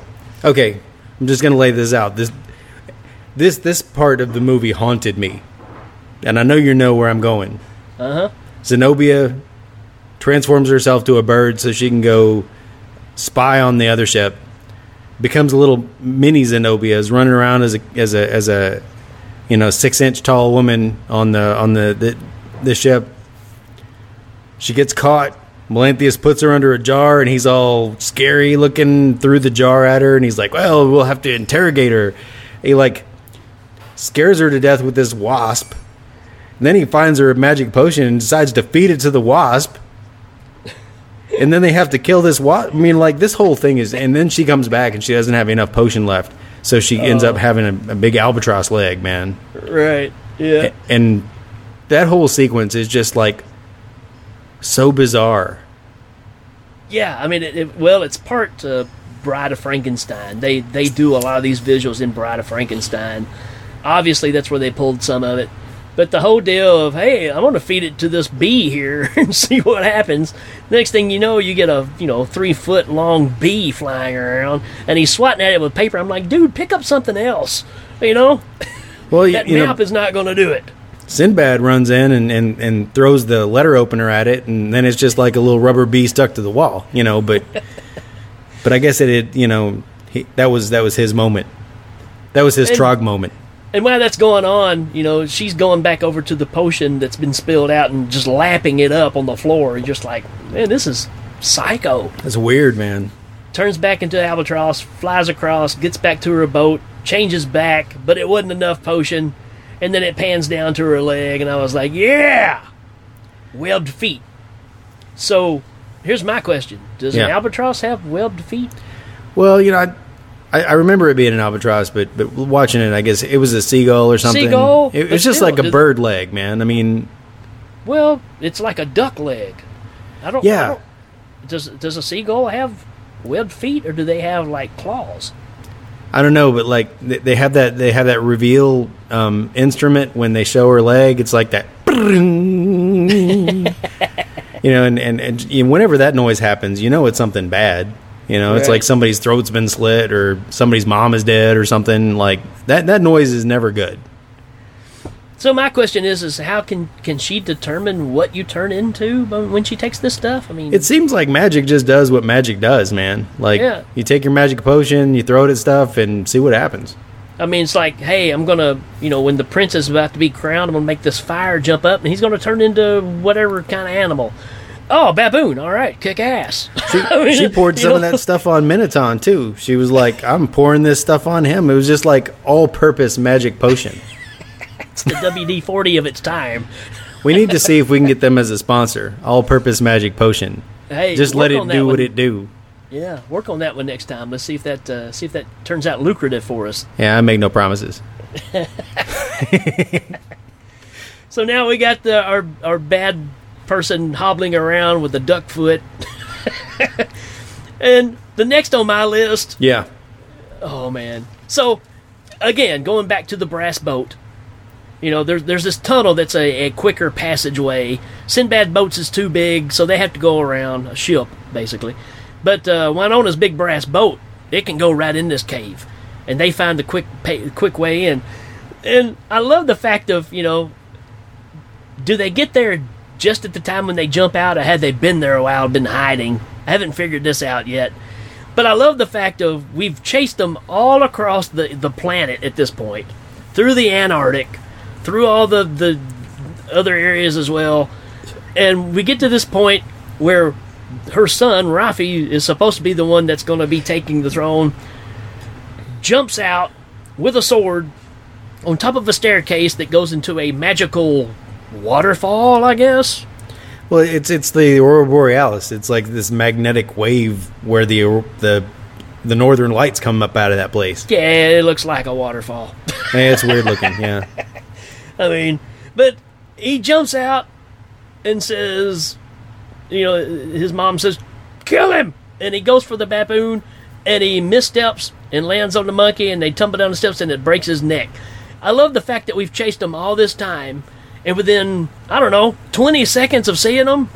Okay, I'm just gonna lay this out. This this this part of the movie haunted me, and I know you know where I'm going. Uh huh. Zenobia transforms herself to a bird so she can go spy on the other ship. Becomes a little mini Zenobia, is running around as a as a as a you know six inch tall woman on the on the the, the ship. She gets caught. Melanthius puts her under a jar, and he's all scary looking through the jar at her, and he's like, "Well, we'll have to interrogate her." He like scares her to death with this wasp. And then he finds her a magic potion and decides to feed it to the wasp. And then they have to kill this wasp. I mean, like this whole thing is. And then she comes back and she doesn't have enough potion left, so she ends up oh. having a, a big albatross leg, man. Right. Yeah. And that whole sequence is just like so bizarre. Yeah, I mean, it, it, well, it's part uh, Bride of Frankenstein. They they do a lot of these visuals in Bride of Frankenstein. Obviously, that's where they pulled some of it. But the whole deal of hey, I'm going to feed it to this bee here and see what happens. Next thing you know, you get a you know three foot long bee flying around, and he's swatting at it with paper. I'm like, dude, pick up something else. You know, Well, you, that you know, map is not going to do it. Sinbad runs in and, and, and throws the letter opener at it, and then it's just like a little rubber bee stuck to the wall, you know. But but I guess it, had, you know, he, that was that was his moment. That was his And- Trog moment. And while that's going on, you know, she's going back over to the potion that's been spilled out and just lapping it up on the floor and just like, man, this is psycho. That's weird, man. Turns back into albatross, flies across, gets back to her boat, changes back, but it wasn't enough potion, and then it pans down to her leg, and I was like, yeah, webbed feet. So, here's my question: Does an albatross have webbed feet? Well, you know, I, I, I remember it being an albatross, but but watching it, I guess it was a seagull or something. Seagull, It, was just still, like a bird leg, man. I mean, Well, it's like a duck leg. I don't. Yeah. I don't- does does a seagull have webbed feet, or do they have like claws? I don't know, but like they, they have that they have that reveal um, instrument when they show her leg. It's like that, you know, and, and and whenever that noise happens, you know it's something bad. You know, it's like somebody's throat's been slit or somebody's mom is dead or something. Like that that noise is never good. So my question is: is how can can she determine what you turn into when she takes this stuff? I mean, It seems like magic just does what magic does, man. Like Yeah. you take your magic potion, you throw it at stuff, and see what happens. I mean, it's like, hey, I'm gonna, you know, when the prince is about to be crowned, I'm gonna make this fire jump up, and he's gonna turn into whatever kind of animal. Oh, baboon! All right, kick ass. She, I mean, she poured some of that stuff on Minotaur too. She was like, "I'm pouring this stuff on him." It was just like all-purpose magic potion. It's the WD forty of its time. We need to see if we can get them as a sponsor. All-purpose magic potion. Hey, Just let it do what it do. Yeah, work on that one next time. Let's see if that uh, see if that turns out lucrative for us. Yeah, I make no promises. So now we got the our our bad person hobbling around with a duck foot. and the next on my list, Yeah, oh man. So again, going back to the brass boat. You know, there's there's this tunnel that's a, a quicker passageway. Sinbad boats is too big, so they have to go around a ship, basically. But uh, Winona's big brass boat, it can go right in this cave, and they find the quick pay, quick way in. And I love the fact of you know, do they get there just at the time when they jump out, or had they been there a while, been hiding? I haven't figured this out yet. But I love the fact of we've chased them all across the, the planet at this point, through the Antarctic, through all the, the other areas as well. And we get to this point where her son, Rafi, is supposed to be the one that's going to be taking the throne, jumps out with a sword on top of a staircase that goes into a magical waterfall, I guess. well, it's it's the aurora borealis. It's like this magnetic wave where the the the northern lights come up out of that place. Yeah, it looks like a waterfall. Yeah, it's weird looking. Yeah, I mean, but he jumps out and says, you know, his mom says, kill him! And he goes for the baboon and he missteps and lands on the monkey and they tumble down the steps and it breaks his neck. I love the fact that we've chased him all this time and within, I don't know, 20 seconds of seeing him,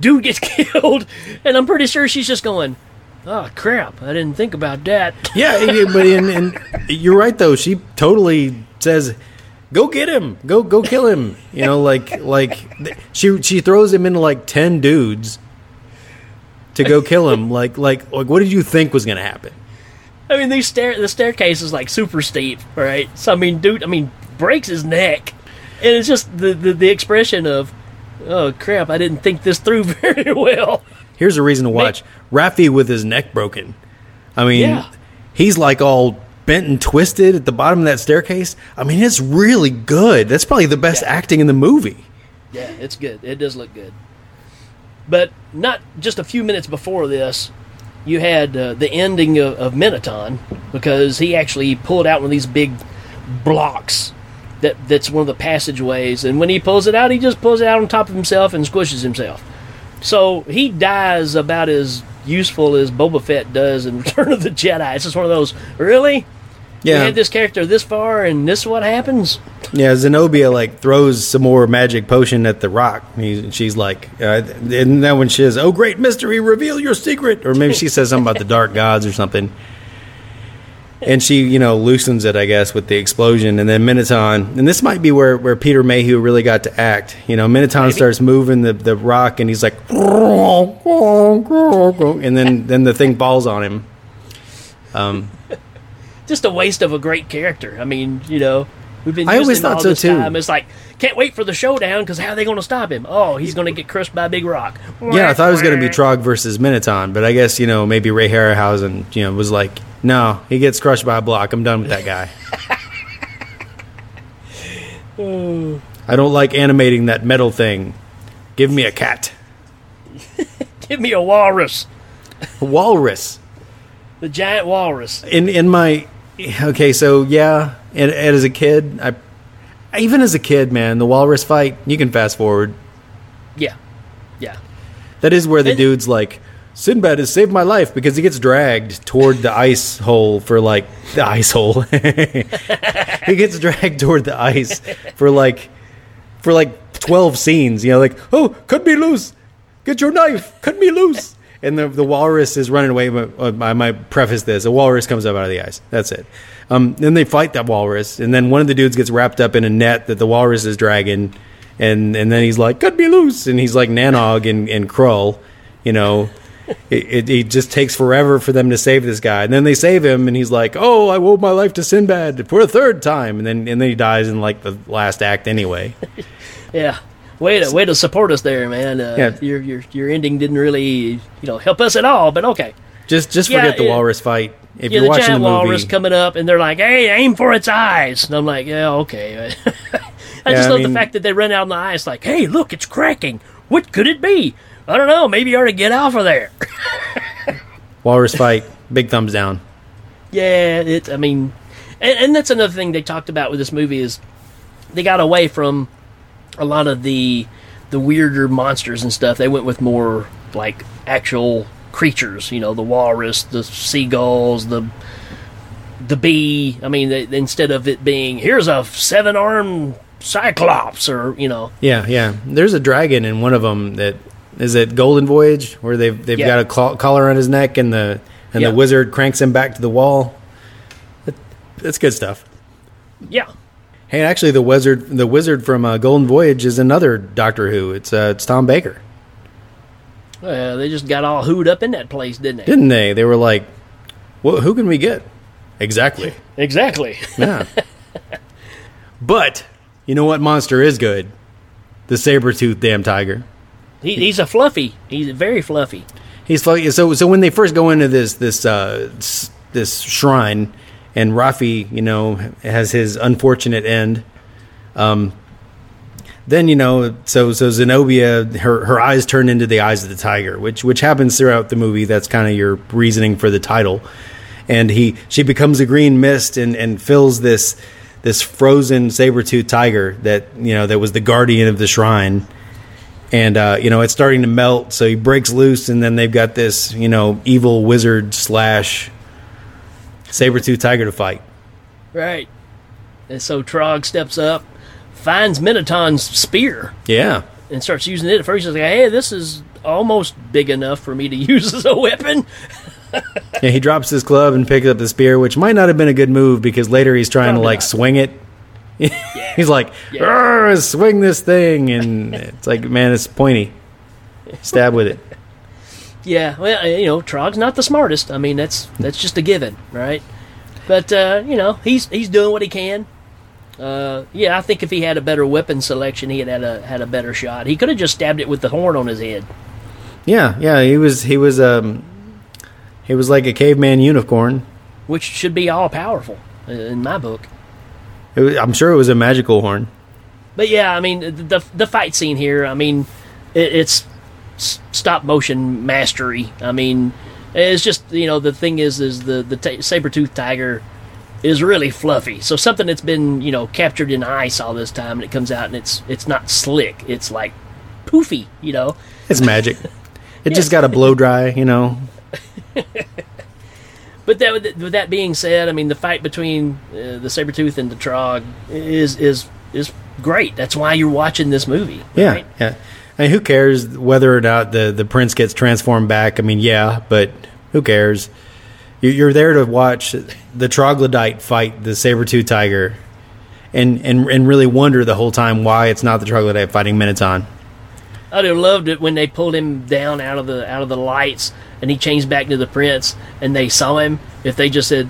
dude gets killed. And I'm pretty sure she's just going, oh crap, I didn't think about that. yeah. But in, in, you're right though. She totally says, "Go get him! Go go kill him!" You know, like like th- she she throws him into like ten dudes to go kill him. Like like like what did you think was gonna happen? I mean, these stair the staircase is like super steep, right? So I mean, dude, I mean, breaks his neck, and it's just the the, the expression of, oh crap, I didn't think this through very well. Here's a reason to watch Rafi with his neck broken. I mean, Yeah. he's like all bent and twisted at the bottom of that staircase. I mean, it's really good. That's probably the best acting in the movie. Yeah, it's good. It does look good. But not just a few minutes before this, you had uh, the ending of, of Minoton because he actually pulled out one of these big blocks that that's one of the passageways, and when he pulls it out, he just pulls it out on top of himself and squishes himself. So he dies about as useful as Boba Fett does in Return of the Jedi. It's just one of those. Really? We Yeah, had this character this far, and this is what happens. yeah. Zenobia like throws some more magic potion at the rock. He, she's like, uh, and then when she says, "Oh, great mystery, reveal your secret," or maybe she says something about the dark gods or something. And she, you know, loosens it, I guess, with the explosion, and then Minoton, and this might be where, where Peter Mayhew really got to act. You know, Minoton starts moving the, the rock, and he's like, and then then the thing falls on him. Um, just a waste of a great character. I mean, you know, we've been I always thought all so, this too. time. It's like can't wait for the showdown because how are they going to stop him? Oh, he's going to get crushed by a big rock. Yeah, I thought it was going to be Trog versus Minoton, but I guess you know maybe Ray Harryhausen, you know, was like, no, he gets crushed by a block. I'm done with that guy. I don't like animating that metal thing. Give me a cat, Give me a walrus, a walrus. the giant walrus. In in my okay, so yeah, and, and as a kid, I even as a kid, man, the walrus fight. You can fast forward. Yeah, yeah. That is where the And- dude's like, Sinbad has saved my life because he gets dragged toward the ice hole for like the ice hole. he gets dragged toward the ice for like for like twelve scenes. You know, like oh, cut me loose, get your knife, cut me loose. And the the walrus is running away. But I might preface this: a walrus comes up out of the ice. That's it. Um, then they fight that walrus, and then one of the dudes gets wrapped up in a net that the walrus is dragging, and and then he's like, "Cut me loose!" And he's like Nanog and and Krull, you know. It, it, it just takes forever for them to save this guy, and then they save him, and he's like, "Oh, I owe my life to Sinbad for a third time," and then and then he dies in like the last act anyway. Yeah. Way to way to support us there, man. Uh, Yeah. your your your ending didn't really you know help us at all, but okay. Just just Yeah, forget the walrus fight. If yeah, you're the watching giant the movie, walrus coming up, and they're like, "Hey, aim for its eyes." And I'm like, "Yeah, okay." I just I love the fact that they run out in the ice, like, "Hey, look, it's cracking. What could it be? I don't know. Maybe you ought to get off of there." walrus fight, big thumbs down. Yeah, it. I mean, and, and that's another thing they talked about with this movie is they got away from a lot of the the weirder monsters and stuff. They went with more like actual creatures. You know, the walrus, the seagulls, the the bee. I mean, they, instead of it being here's a seven armed cyclops or you know, Yeah, yeah. There's a dragon in one of them that is it Golden Voyage where they've they've Yeah. got a col- collar on his neck and the and Yeah. the wizard cranks him back to the wall. That's good stuff. yeah, Hey, actually, the wizard the wizard from uh, Golden Voyage is another Doctor Who. It's uh, it's Tom Baker. uh, they just got all hooed up in that place, didn't they? Didn't they? They were like, well, who can we get? Exactly. Exactly. Yeah. but you know what monster is good? The saber tooth damn tiger. he, he's a fluffy. He's very fluffy. He's fl- so so when they first go into this this uh, this shrine, and Rafi, you know, has his unfortunate end. Um, then you know, so so Zenobia, her her eyes turn into the eyes of the tiger, which which happens throughout the movie. That's kind of your reasoning for the title. And he she becomes a green mist and and fills this this frozen saber tooth tiger that you know that was the guardian of the shrine and uh, you know it's starting to melt. So he breaks loose, and then they've got this you know evil wizard slash saber tooth tiger to fight. Right. And so Trog steps up, finds Minotaur's spear, Yeah, and starts using it. At first, he's like, hey, this is almost big enough for me to use as a weapon. yeah. He drops his club and picks up the spear, which might not have been a good move because later he's trying Probably to like not. swing it. he's like, Yeah. Swing this thing, and it's like, man, it's pointy. Stab with it. Yeah, well, uh, you know, Trog's not the smartest. I mean, that's that's just a given, right? But uh, you know, he's he's doing what he can. Uh, yeah, I think if he had a better weapon selection, he had had a had a better shot. He could have just stabbed it with the horn on his head. Yeah, yeah. He was he was um he was like a caveman unicorn. which should be all powerful uh, in my book. It was, I'm sure it was a magical horn. But yeah, I mean the the fight scene here. I mean, it, it's s- stop motion mastery. I mean, it's just you know the thing is is the the t- saber tooth tiger is really fluffy. So something that's been you know captured in ice all this time, and it comes out and it's it's not slick. It's like poofy. You know. It's magic. It just got to blow dry, you know. But that, with with that being said, I mean the fight between uh, the saber tooth and the trog is is is great. That's why you're watching this movie. Yeah, right? yeah. I mean, who cares whether or not the the prince gets transformed back? I mean, yeah, but who cares? You- You're there to watch the troglodyte fight the saber tooth tiger, and and and really wonder the whole time why it's not the troglodyte fighting Minotaur. I'd have loved it when they pulled him down out of the out of the lights and he changed back to the prince and they saw him. If they just said,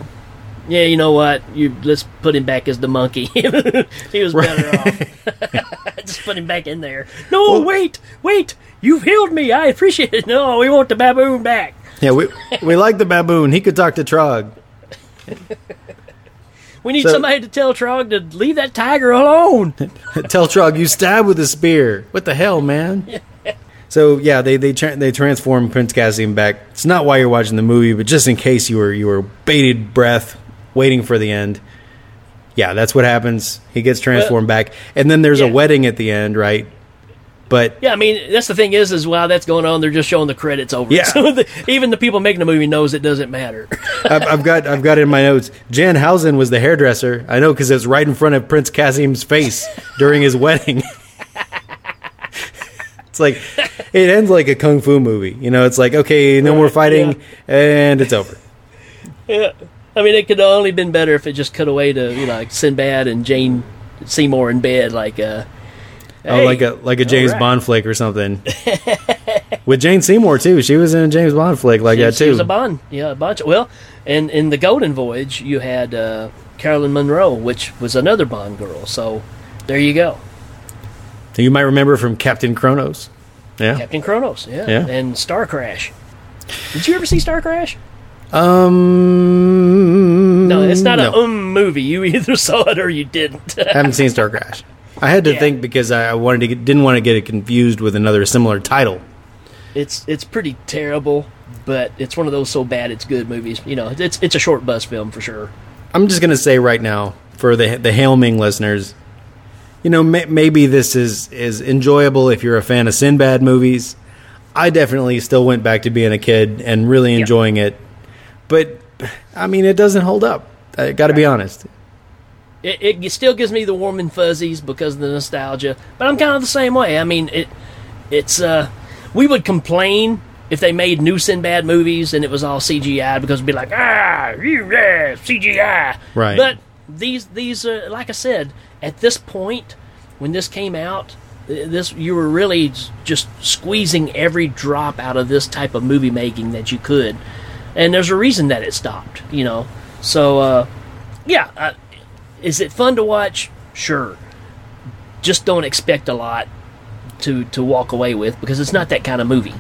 "Yeah, you know what? You let's put him back as the monkey." he was better off. just put him back in there. No, wait, wait. You've healed me. I appreciate it. No, we want the baboon back. Yeah, we we like the baboon. He could talk to Trog. We need So- somebody to tell Trog to leave that tiger alone. Tell Trog you stab with a spear. What the hell, man? So yeah, they they tra- they transform Prince Kassim back. It's not why you're watching the movie, but just in case you were you were bated breath, waiting for the end. Yeah, that's what happens. He gets transformed back, and then there's yeah. a wedding at the end, right? But Yeah, I mean that's the thing is, is while that's going on, they're just showing the credits over. Yeah. So the, even the people making the movie knows it doesn't matter. I've, I've got I've got it in my notes. Jan Housen was the hairdresser. I know because it's right in front of Prince Kassim's face during his wedding. it's like it ends like a kung fu movie. You know, it's like okay, no more fighting, and it's over. Yeah. I mean, it could have only been better if it just cut away to you know like Sinbad and Jane Seymour in bed, like uh, oh, hey, like a like a James right. Bond flick or something. With Jane Seymour too. She was in a James Bond flick like she, that she was a Bond, yeah, a bunch. Well, and in the Golden Voyage, you had uh, Caroline Munro, which was another Bond girl. So there you go. You might remember from Captain Kronos. Yeah. Captain Kronos, yeah, Yeah. and Star Crash. Did you ever see Star Crash? Um. No, it's not no. a um movie. You either saw it or you didn't. I haven't seen Star Crash. I had to Yeah. think because I wanted to get, didn't want to get it confused with another similar title. it's it's pretty terrible, but it's one of those so bad it's good movies. You know, it's it's a short bus film for sure. I'm just gonna say right now for the the Hail Ming listeners, you know, may, maybe this is is enjoyable if you're a fan of Sinbad movies. I definitely still went back to being a kid and really enjoying it, but I mean, it doesn't hold up. I got to be honest. It, it still gives me the warm and fuzzies because of the nostalgia, but I'm kind of the same way. I mean, it it's uh we would complain if they made new Sinbad movies and it was all CGI because we'd be like, ah, yeah, CGI. Right. But these these uh, like I said, at this point when this came out, this you were really just squeezing every drop out of this type of movie making that you could, and there's a reason that it stopped. You know, so uh, yeah. Uh, is it fun to watch? Sure. Just don't expect a lot to to walk away with because it's not that kind of movie.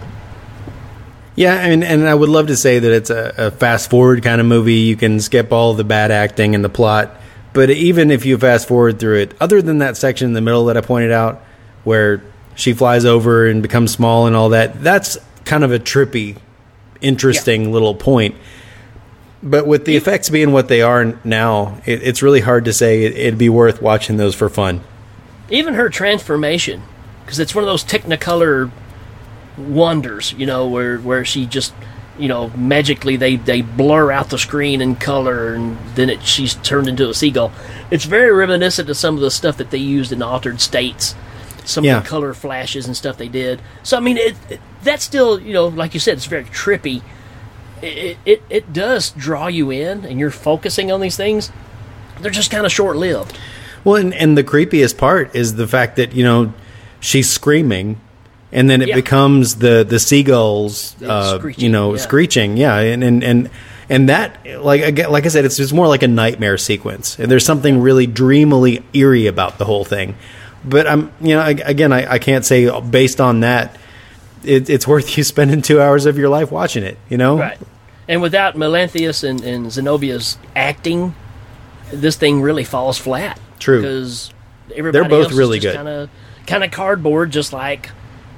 Yeah, and and I would love to say that it's a, a fast forward kind of movie. You can skip all the bad acting and the plot, but even if you fast forward through it, other than that section in the middle that I pointed out, where she flies over and becomes small and all that, that's kind of a trippy, interesting little point. But with the effects being what they are now, it, it's really hard to say it, it'd be worth watching those for fun. Even her transformation, because it's one of those Technicolor wonders, you know, where where she just, you know, magically they they blur out the screen in color, and then it she's turned into a seagull. It's very reminiscent of some of the stuff that they used in Altered States, some Yeah. of the color flashes and stuff they did. So I mean, it, it that's still, you know, like you said, it's very trippy. It, it it does draw you in, and you're focusing on these things. They're just kind of short lived. Well, and, and the creepiest part is the fact that you know she's screaming, and then it Yeah. becomes the the seagulls, uh, you know, yeah. screeching. Yeah, and and and and that, like again, like I said, it's just more like a nightmare sequence. And there's something really dreamily eerie about the whole thing. But I'm, you know, I, again, I, I can't say based on that, it, it's worth you spending two hours of your life watching it. You know, Right. And without Melanthius and, and Zenobia's acting, this thing really falls flat. True. Because everybody both else is really just good. Kind of, kind of cardboard, just like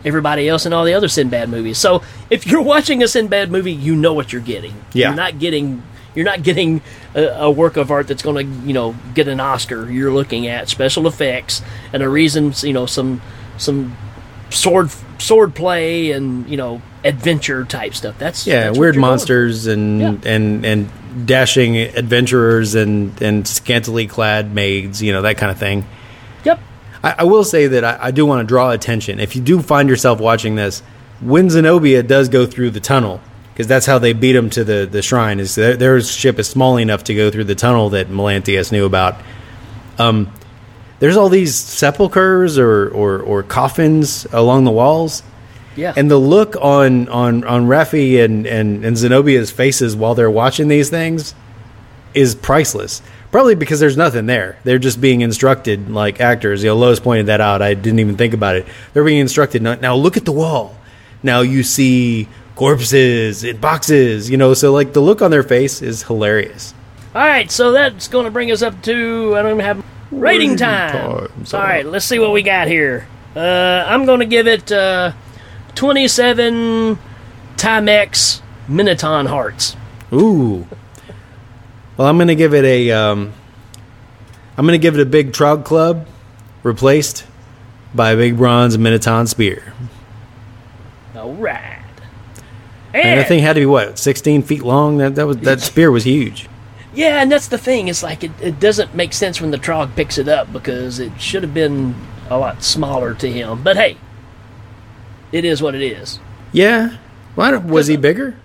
everybody else in all the other Sinbad movies. So if you're watching a Sinbad movie, you know what you're getting. Yeah. You're not getting. You're not getting a, a work of art that's going to, you know, get an Oscar. You're looking at special effects and a reason, you know, some some sword sword play and you know adventure type stuff. That's yeah, that's weird monsters and Yeah. and and dashing adventurers and and scantily clad maids, you know that kind of thing. Yep. I, I will say that I, I do want to draw attention. If you do find yourself watching this, when Zenobia does go through the tunnel, because that's how they beat him to the, the shrine, is their, their ship is small enough to go through the tunnel that Melanthius knew about. Um, there's all these sepulchers or, or, or coffins along the walls. Yeah. And the look on on on Rafi and, and and Zenobia's faces while they're watching these things is priceless. Probably because there's nothing there. They're just being instructed like actors. You know, Lois pointed that out. I didn't even think about it. They're being instructed. Now, now look at the wall. Now you see corpses in boxes. You know, so like the look on their face is hilarious. All right, so that's going to bring us up to I don't even have rating time. All right, let's see what we got here. Uh, I'm going to give it uh, 27 Timex Minoton hearts. Ooh. Well, I'm going to give it a. Um, I'm going to give it a big trout Club, replaced by a big bronze Minotaur spear. All right. And that thing had to be what, 16 feet long. That that was that spear was huge. yeah, and that's the thing. It's like it, it doesn't make sense when the Trog picks it up because it should have been a lot smaller to him. But hey, it is what it is. Yeah. Don't- was he bigger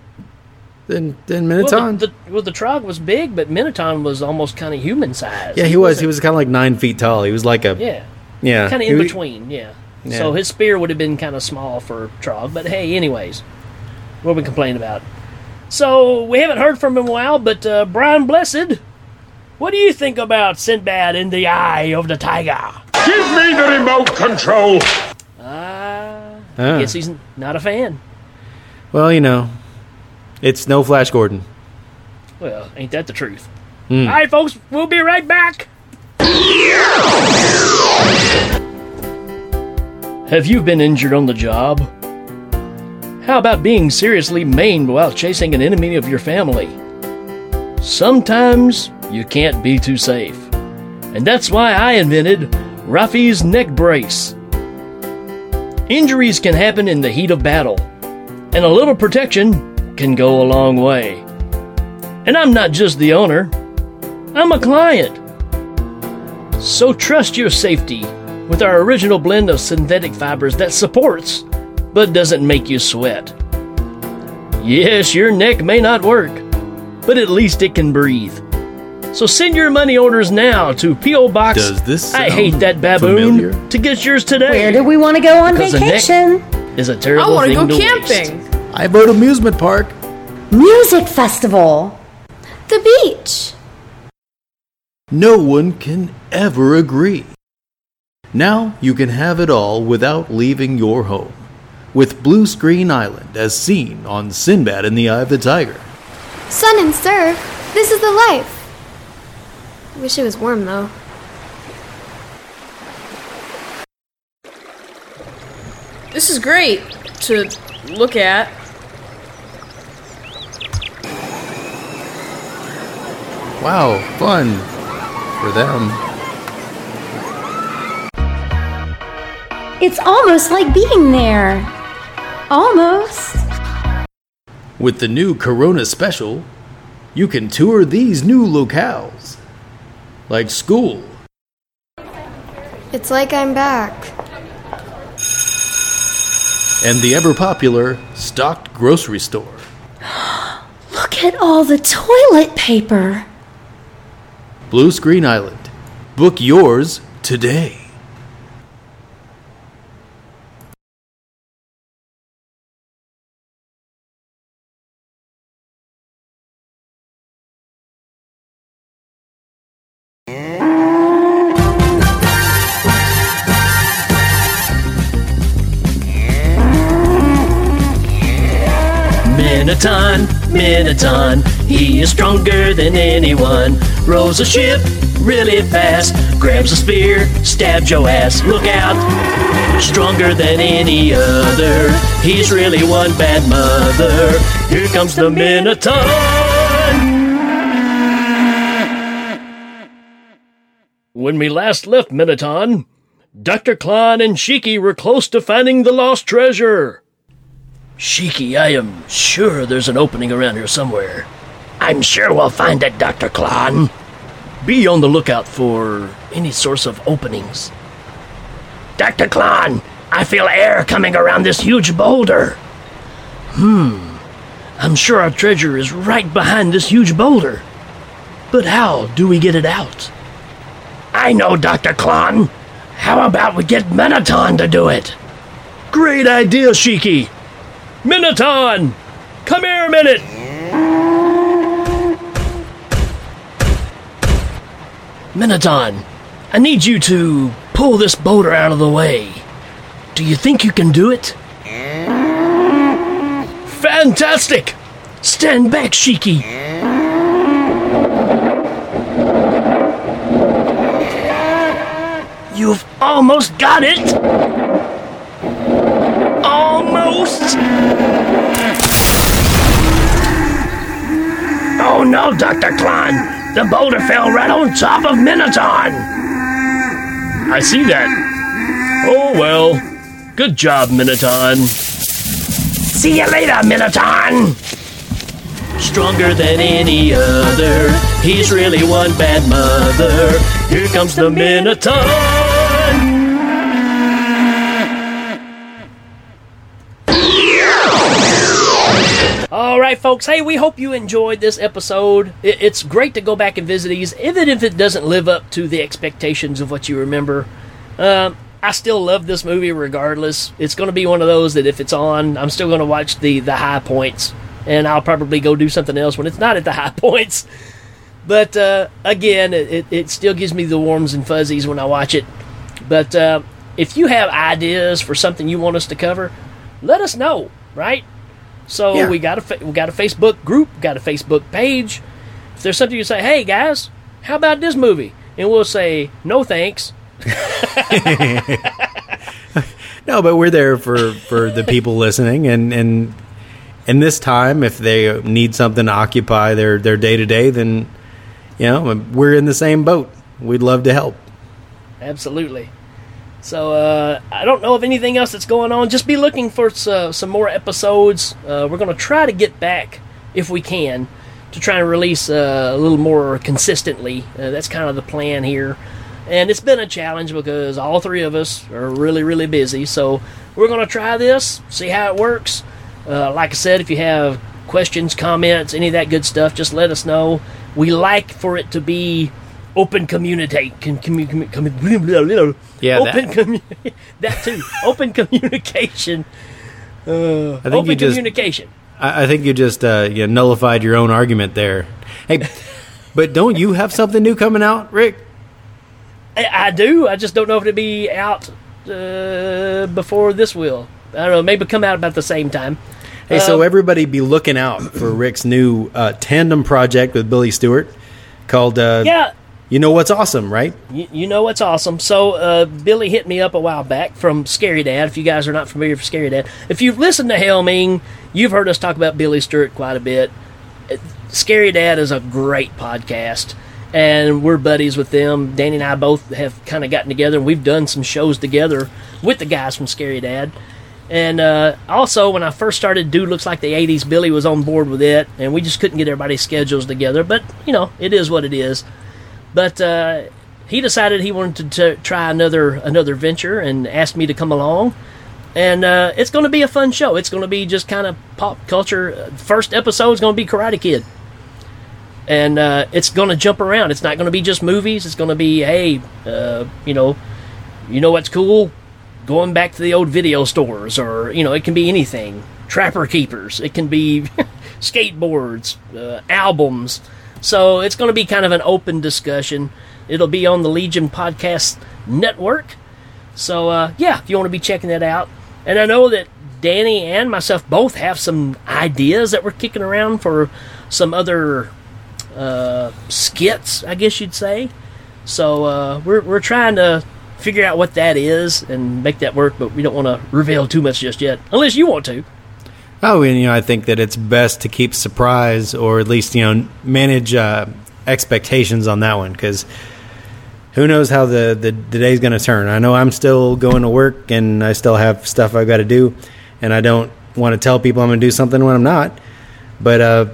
than than Minotaur? Well, the, the, well, the Trog was big, but Minoton was almost kind of human size. yeah, he was. He was kind of like nine feet tall. He was like a Yeah. yeah. kind of in between, yeah. Yeah. So his spear would have been kind of small for Trog, but hey, anyways, what are we complain about? So we haven't heard from him in a while, but uh, Brian Blessed, what do you think about Sinbad in the Eye of the Tiger? Give me the remote control. Ah, Ah. guess he's not a fan. Well, you know, it's no Flash Gordon. Well, ain't that the truth? Hmm. All right, folks, we'll be right back. Have you been injured on the job? How about being seriously maimed while chasing an enemy of your family? Sometimes you can't be too safe. And that's why I invented Rafi's neck brace. Injuries can happen in the heat of battle, and a little protection can go a long way. And I'm not just the owner, I'm a client. So trust your safety with our original blend of synthetic fibers that supports but doesn't make you sweat. Yes, your neck may not work, but at least it can breathe. So send your money orders now to P.O. Box. Does this I hate that baboon familiar? to get yours today. Where do we want to go on Because the neck vacation? is a I terrible I want to go camping. waste. I vote amusement park. Music festival. The beach. No one can ever agree. Now you can have it all without leaving your home. With Blue Screen Island as seen on Sinbad in the Eye of the Tiger. Sun and surf. This is the life. Wish it was warm though. This is great to look at. Wow, fun for them. It's almost like being there. Almost. With the new Corona special, you can tour these new locales. Like school, It's like I'm back. and the ever popular stocked grocery store. Look at all the toilet paper. Blue Screen Island. Book yours today. Minotaur, he is stronger than anyone. Rows a ship really fast, grabs a spear, stabs your ass. Look out! Stronger than any other. He's really one bad mother. Here comes the Minotaur. When we last left Minotaur, Dr. Klein and Shiki were close to finding the lost treasure. Shiki, I am sure there's an opening around here somewhere. I'm sure we'll find it, Dr. Klon. Be on the lookout for any source of openings. Dr. Klon, I feel air coming around this huge boulder. Hmm. I'm sure our treasure is right behind this huge boulder. But how do we get it out? I know, Dr. Klon. How about we get Menaton to do it? Great idea, Shiki. Minotaur! Come here a minute! I need you to pull this boulder out of the way. Do you think you can do it? Fantastic! Stand back, Shiki! You've almost got it! Oh no, Dr. Klein! The boulder fell right on top of Minotaur! I see that. Oh well. Good job, Minotaur. See you later, Minotaur! Stronger than any other. He's really one bad mother. Here comes the Minotaur! Right, folks. Hey, we hope you enjoyed this episode. It's great to go back and visit these, even if it doesn't live up to the expectations of what you remember. Um, I still love this movie regardless. It's going to be one of those that if it's on, I'm still going to watch the the high points, and I'll probably go do something else when it's not at the high points. But uh, again, it, it, still gives me the warms and fuzzies when I watch it. But uh, if you have ideas for something you want us to cover, let us know, right? So Yeah. we got a fa- we got a Facebook group, got a Facebook page. If there's something you say, hey guys, how about this movie? And we'll say no thanks. No, but we're there for for the people listening, and and and this time, if they need something to occupy their their day to day, then you know we're in the same boat. We'd love to help. Absolutely. So uh, I don't know of anything else that's going on. Just be looking for uh, some more episodes. Uh, we're going to try to get back if we can to try and release uh, a little more consistently. Uh, that's kind of the plan here. And it's been a challenge because all three of us are really, really busy. So we're going to try this, see how it works. Uh, like I said, if you have questions, comments, any of that good stuff, just let us know. We like for it to be open communicate. Con, commu- commu- commu- blah, blah, blah. Yeah, open that. commu- that too. open communication. Uh, I think open you just- communication. I, I think you just uh, you nullified your own argument there. Hey, but don't you have something new coming out, Rick? I, I do. I just don't know if it'll be out uh, before this will. I don't know. Maybe come out about the same time. Hey, so Um, everybody be looking out for Rick's new uh, tandem project with Billy Stewart called uh, Yeah. You know what's awesome, right? You, you know what's awesome. So uh, Billy hit me up a while back from Scary Dad. If you guys are not familiar with Scary Dad, if you've listened to Hail Ming, you've heard us talk about Billy Stewart quite a bit. Uh, Scary Dad is a great podcast, and we're buddies with them. Danny and I both have kind of gotten together, and we've done some shows together with the guys from Scary Dad. And uh, also, when I first started Dude Looks Like the 80s, Billy was on board with it, and we just couldn't get everybody's schedules together. But, you know, it is what it is. But uh, he decided he wanted to, try another another venture and asked me to come along. And uh, it's going to be a fun show. It's going to be just kind of pop culture. First episode is going to be Karate Kid. And uh, it's going to jump around. It's not going to be just movies. It's going to be, hey, uh, you know, you know what's cool? Going back to the old video stores, or you know, it can be anything. Trapper keepers. It can be skateboards, uh, albums. So it's going to be kind of an open discussion. It'll be on the Legion Podcast Network. So uh, yeah, if you want to be checking that out, and I know that Danny and myself both have some ideas that we're kicking around for some other uh, skits, I guess you'd say. So uh, we're we're trying to figure out what that is and make that work, but we don't want to reveal too much just yet, unless you want to. Oh, and you know, I think that it's best to keep surprise, or at least you know, manage uh, expectations on that one, because who knows how the the, the day's going to turn. I know I'm still going to work, and I still have stuff I've got to do, and I don't want to tell people I'm going to do something when I'm not. But uh,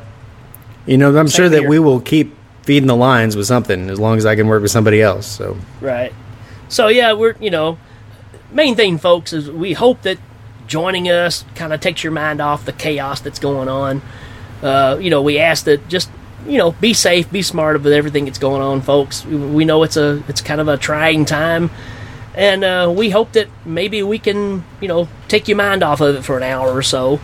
you know, I'm Same sure that here. we will keep feeding the lines with something as long as I can work with somebody else. So Right. So yeah, we're you know, main thing, folks, is we hope that joining us kind of takes your mind off the chaos that's going on. Uh, you know, we ask that just you know be safe, be smart with everything that's going on, folks. We, know it's a it's kind of a trying time, and uh, we hope that maybe we can you know take your mind off of it for an hour or so,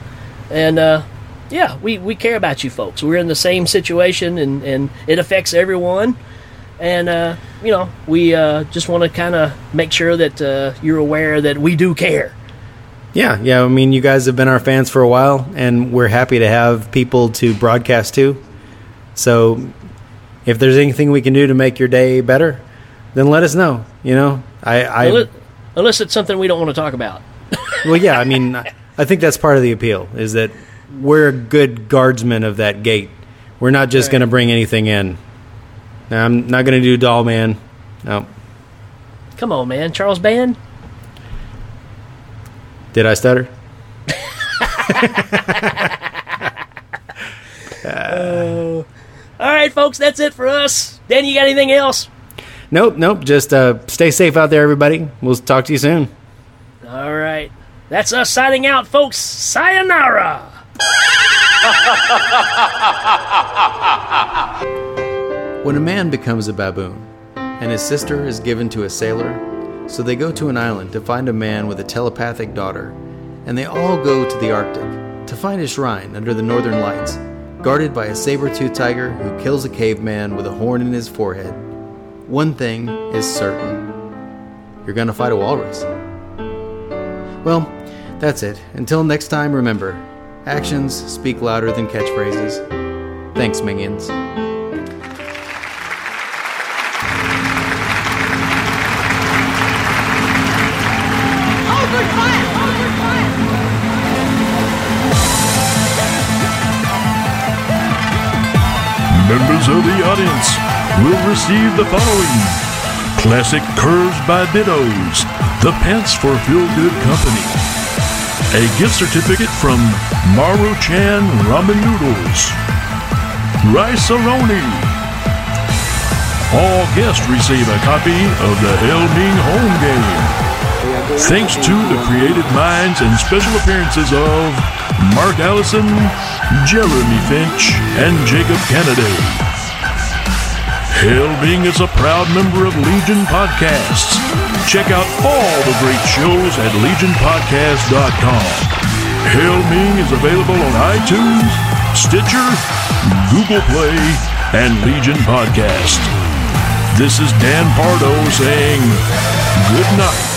and. Uh, yeah, we, we care about you folks. We're in the same situation, and, and it affects everyone and uh, you know we uh, just want to kind of make sure that uh, you're aware that we do care Yeah, yeah. I mean, you guys have been our fans for a while, and we're happy to have people to broadcast to. So, if there's anything we can do to make your day better, then let us know. You know, I, I unless, it's something we don't want to talk about well, yeah. I mean, I think that's part of the appeal is that we're a good guardsman of that gate. We're not just Right. going to bring anything in. Now, I'm not going to do Dollman. No, come on man charles band did I stutter? all right folks that's it for us dan you got anything else Nope, nope. Just uh, stay safe out there, everybody. We'll talk to you soon. all right that's us signing out folks sayonara When a man becomes a baboon, and his sister is given to a sailor, so they go to an island to find a man with a telepathic daughter, and they all go to the Arctic to find a shrine under the northern lights, guarded by a saber-toothed tiger who kills a caveman with a horn in his forehead. One thing is certain you're gonna fight a walrus. Well, that's it. Until next time, remember actions speak louder than catchphrases. Thanks, minions. Members of the audience will receive the following Classic Curves by Dittos, the pants for Feel Good Company, a gift certificate from Maruchan Ramen Noodles, Rice-A-Roni. All guests receive a copy of the Hail Ming home game. Thanks to the creative minds and special appearances of Mark Allison, Jeremy Finch, and Jacob Kennedy. Hail Ming is a proud member of Legion Podcasts. Check out all the great shows at legionpodcast.com. Hail Ming is available on iTunes, Stitcher, Google Play, and Legion Podcast. This is Dan Pardo saying good night.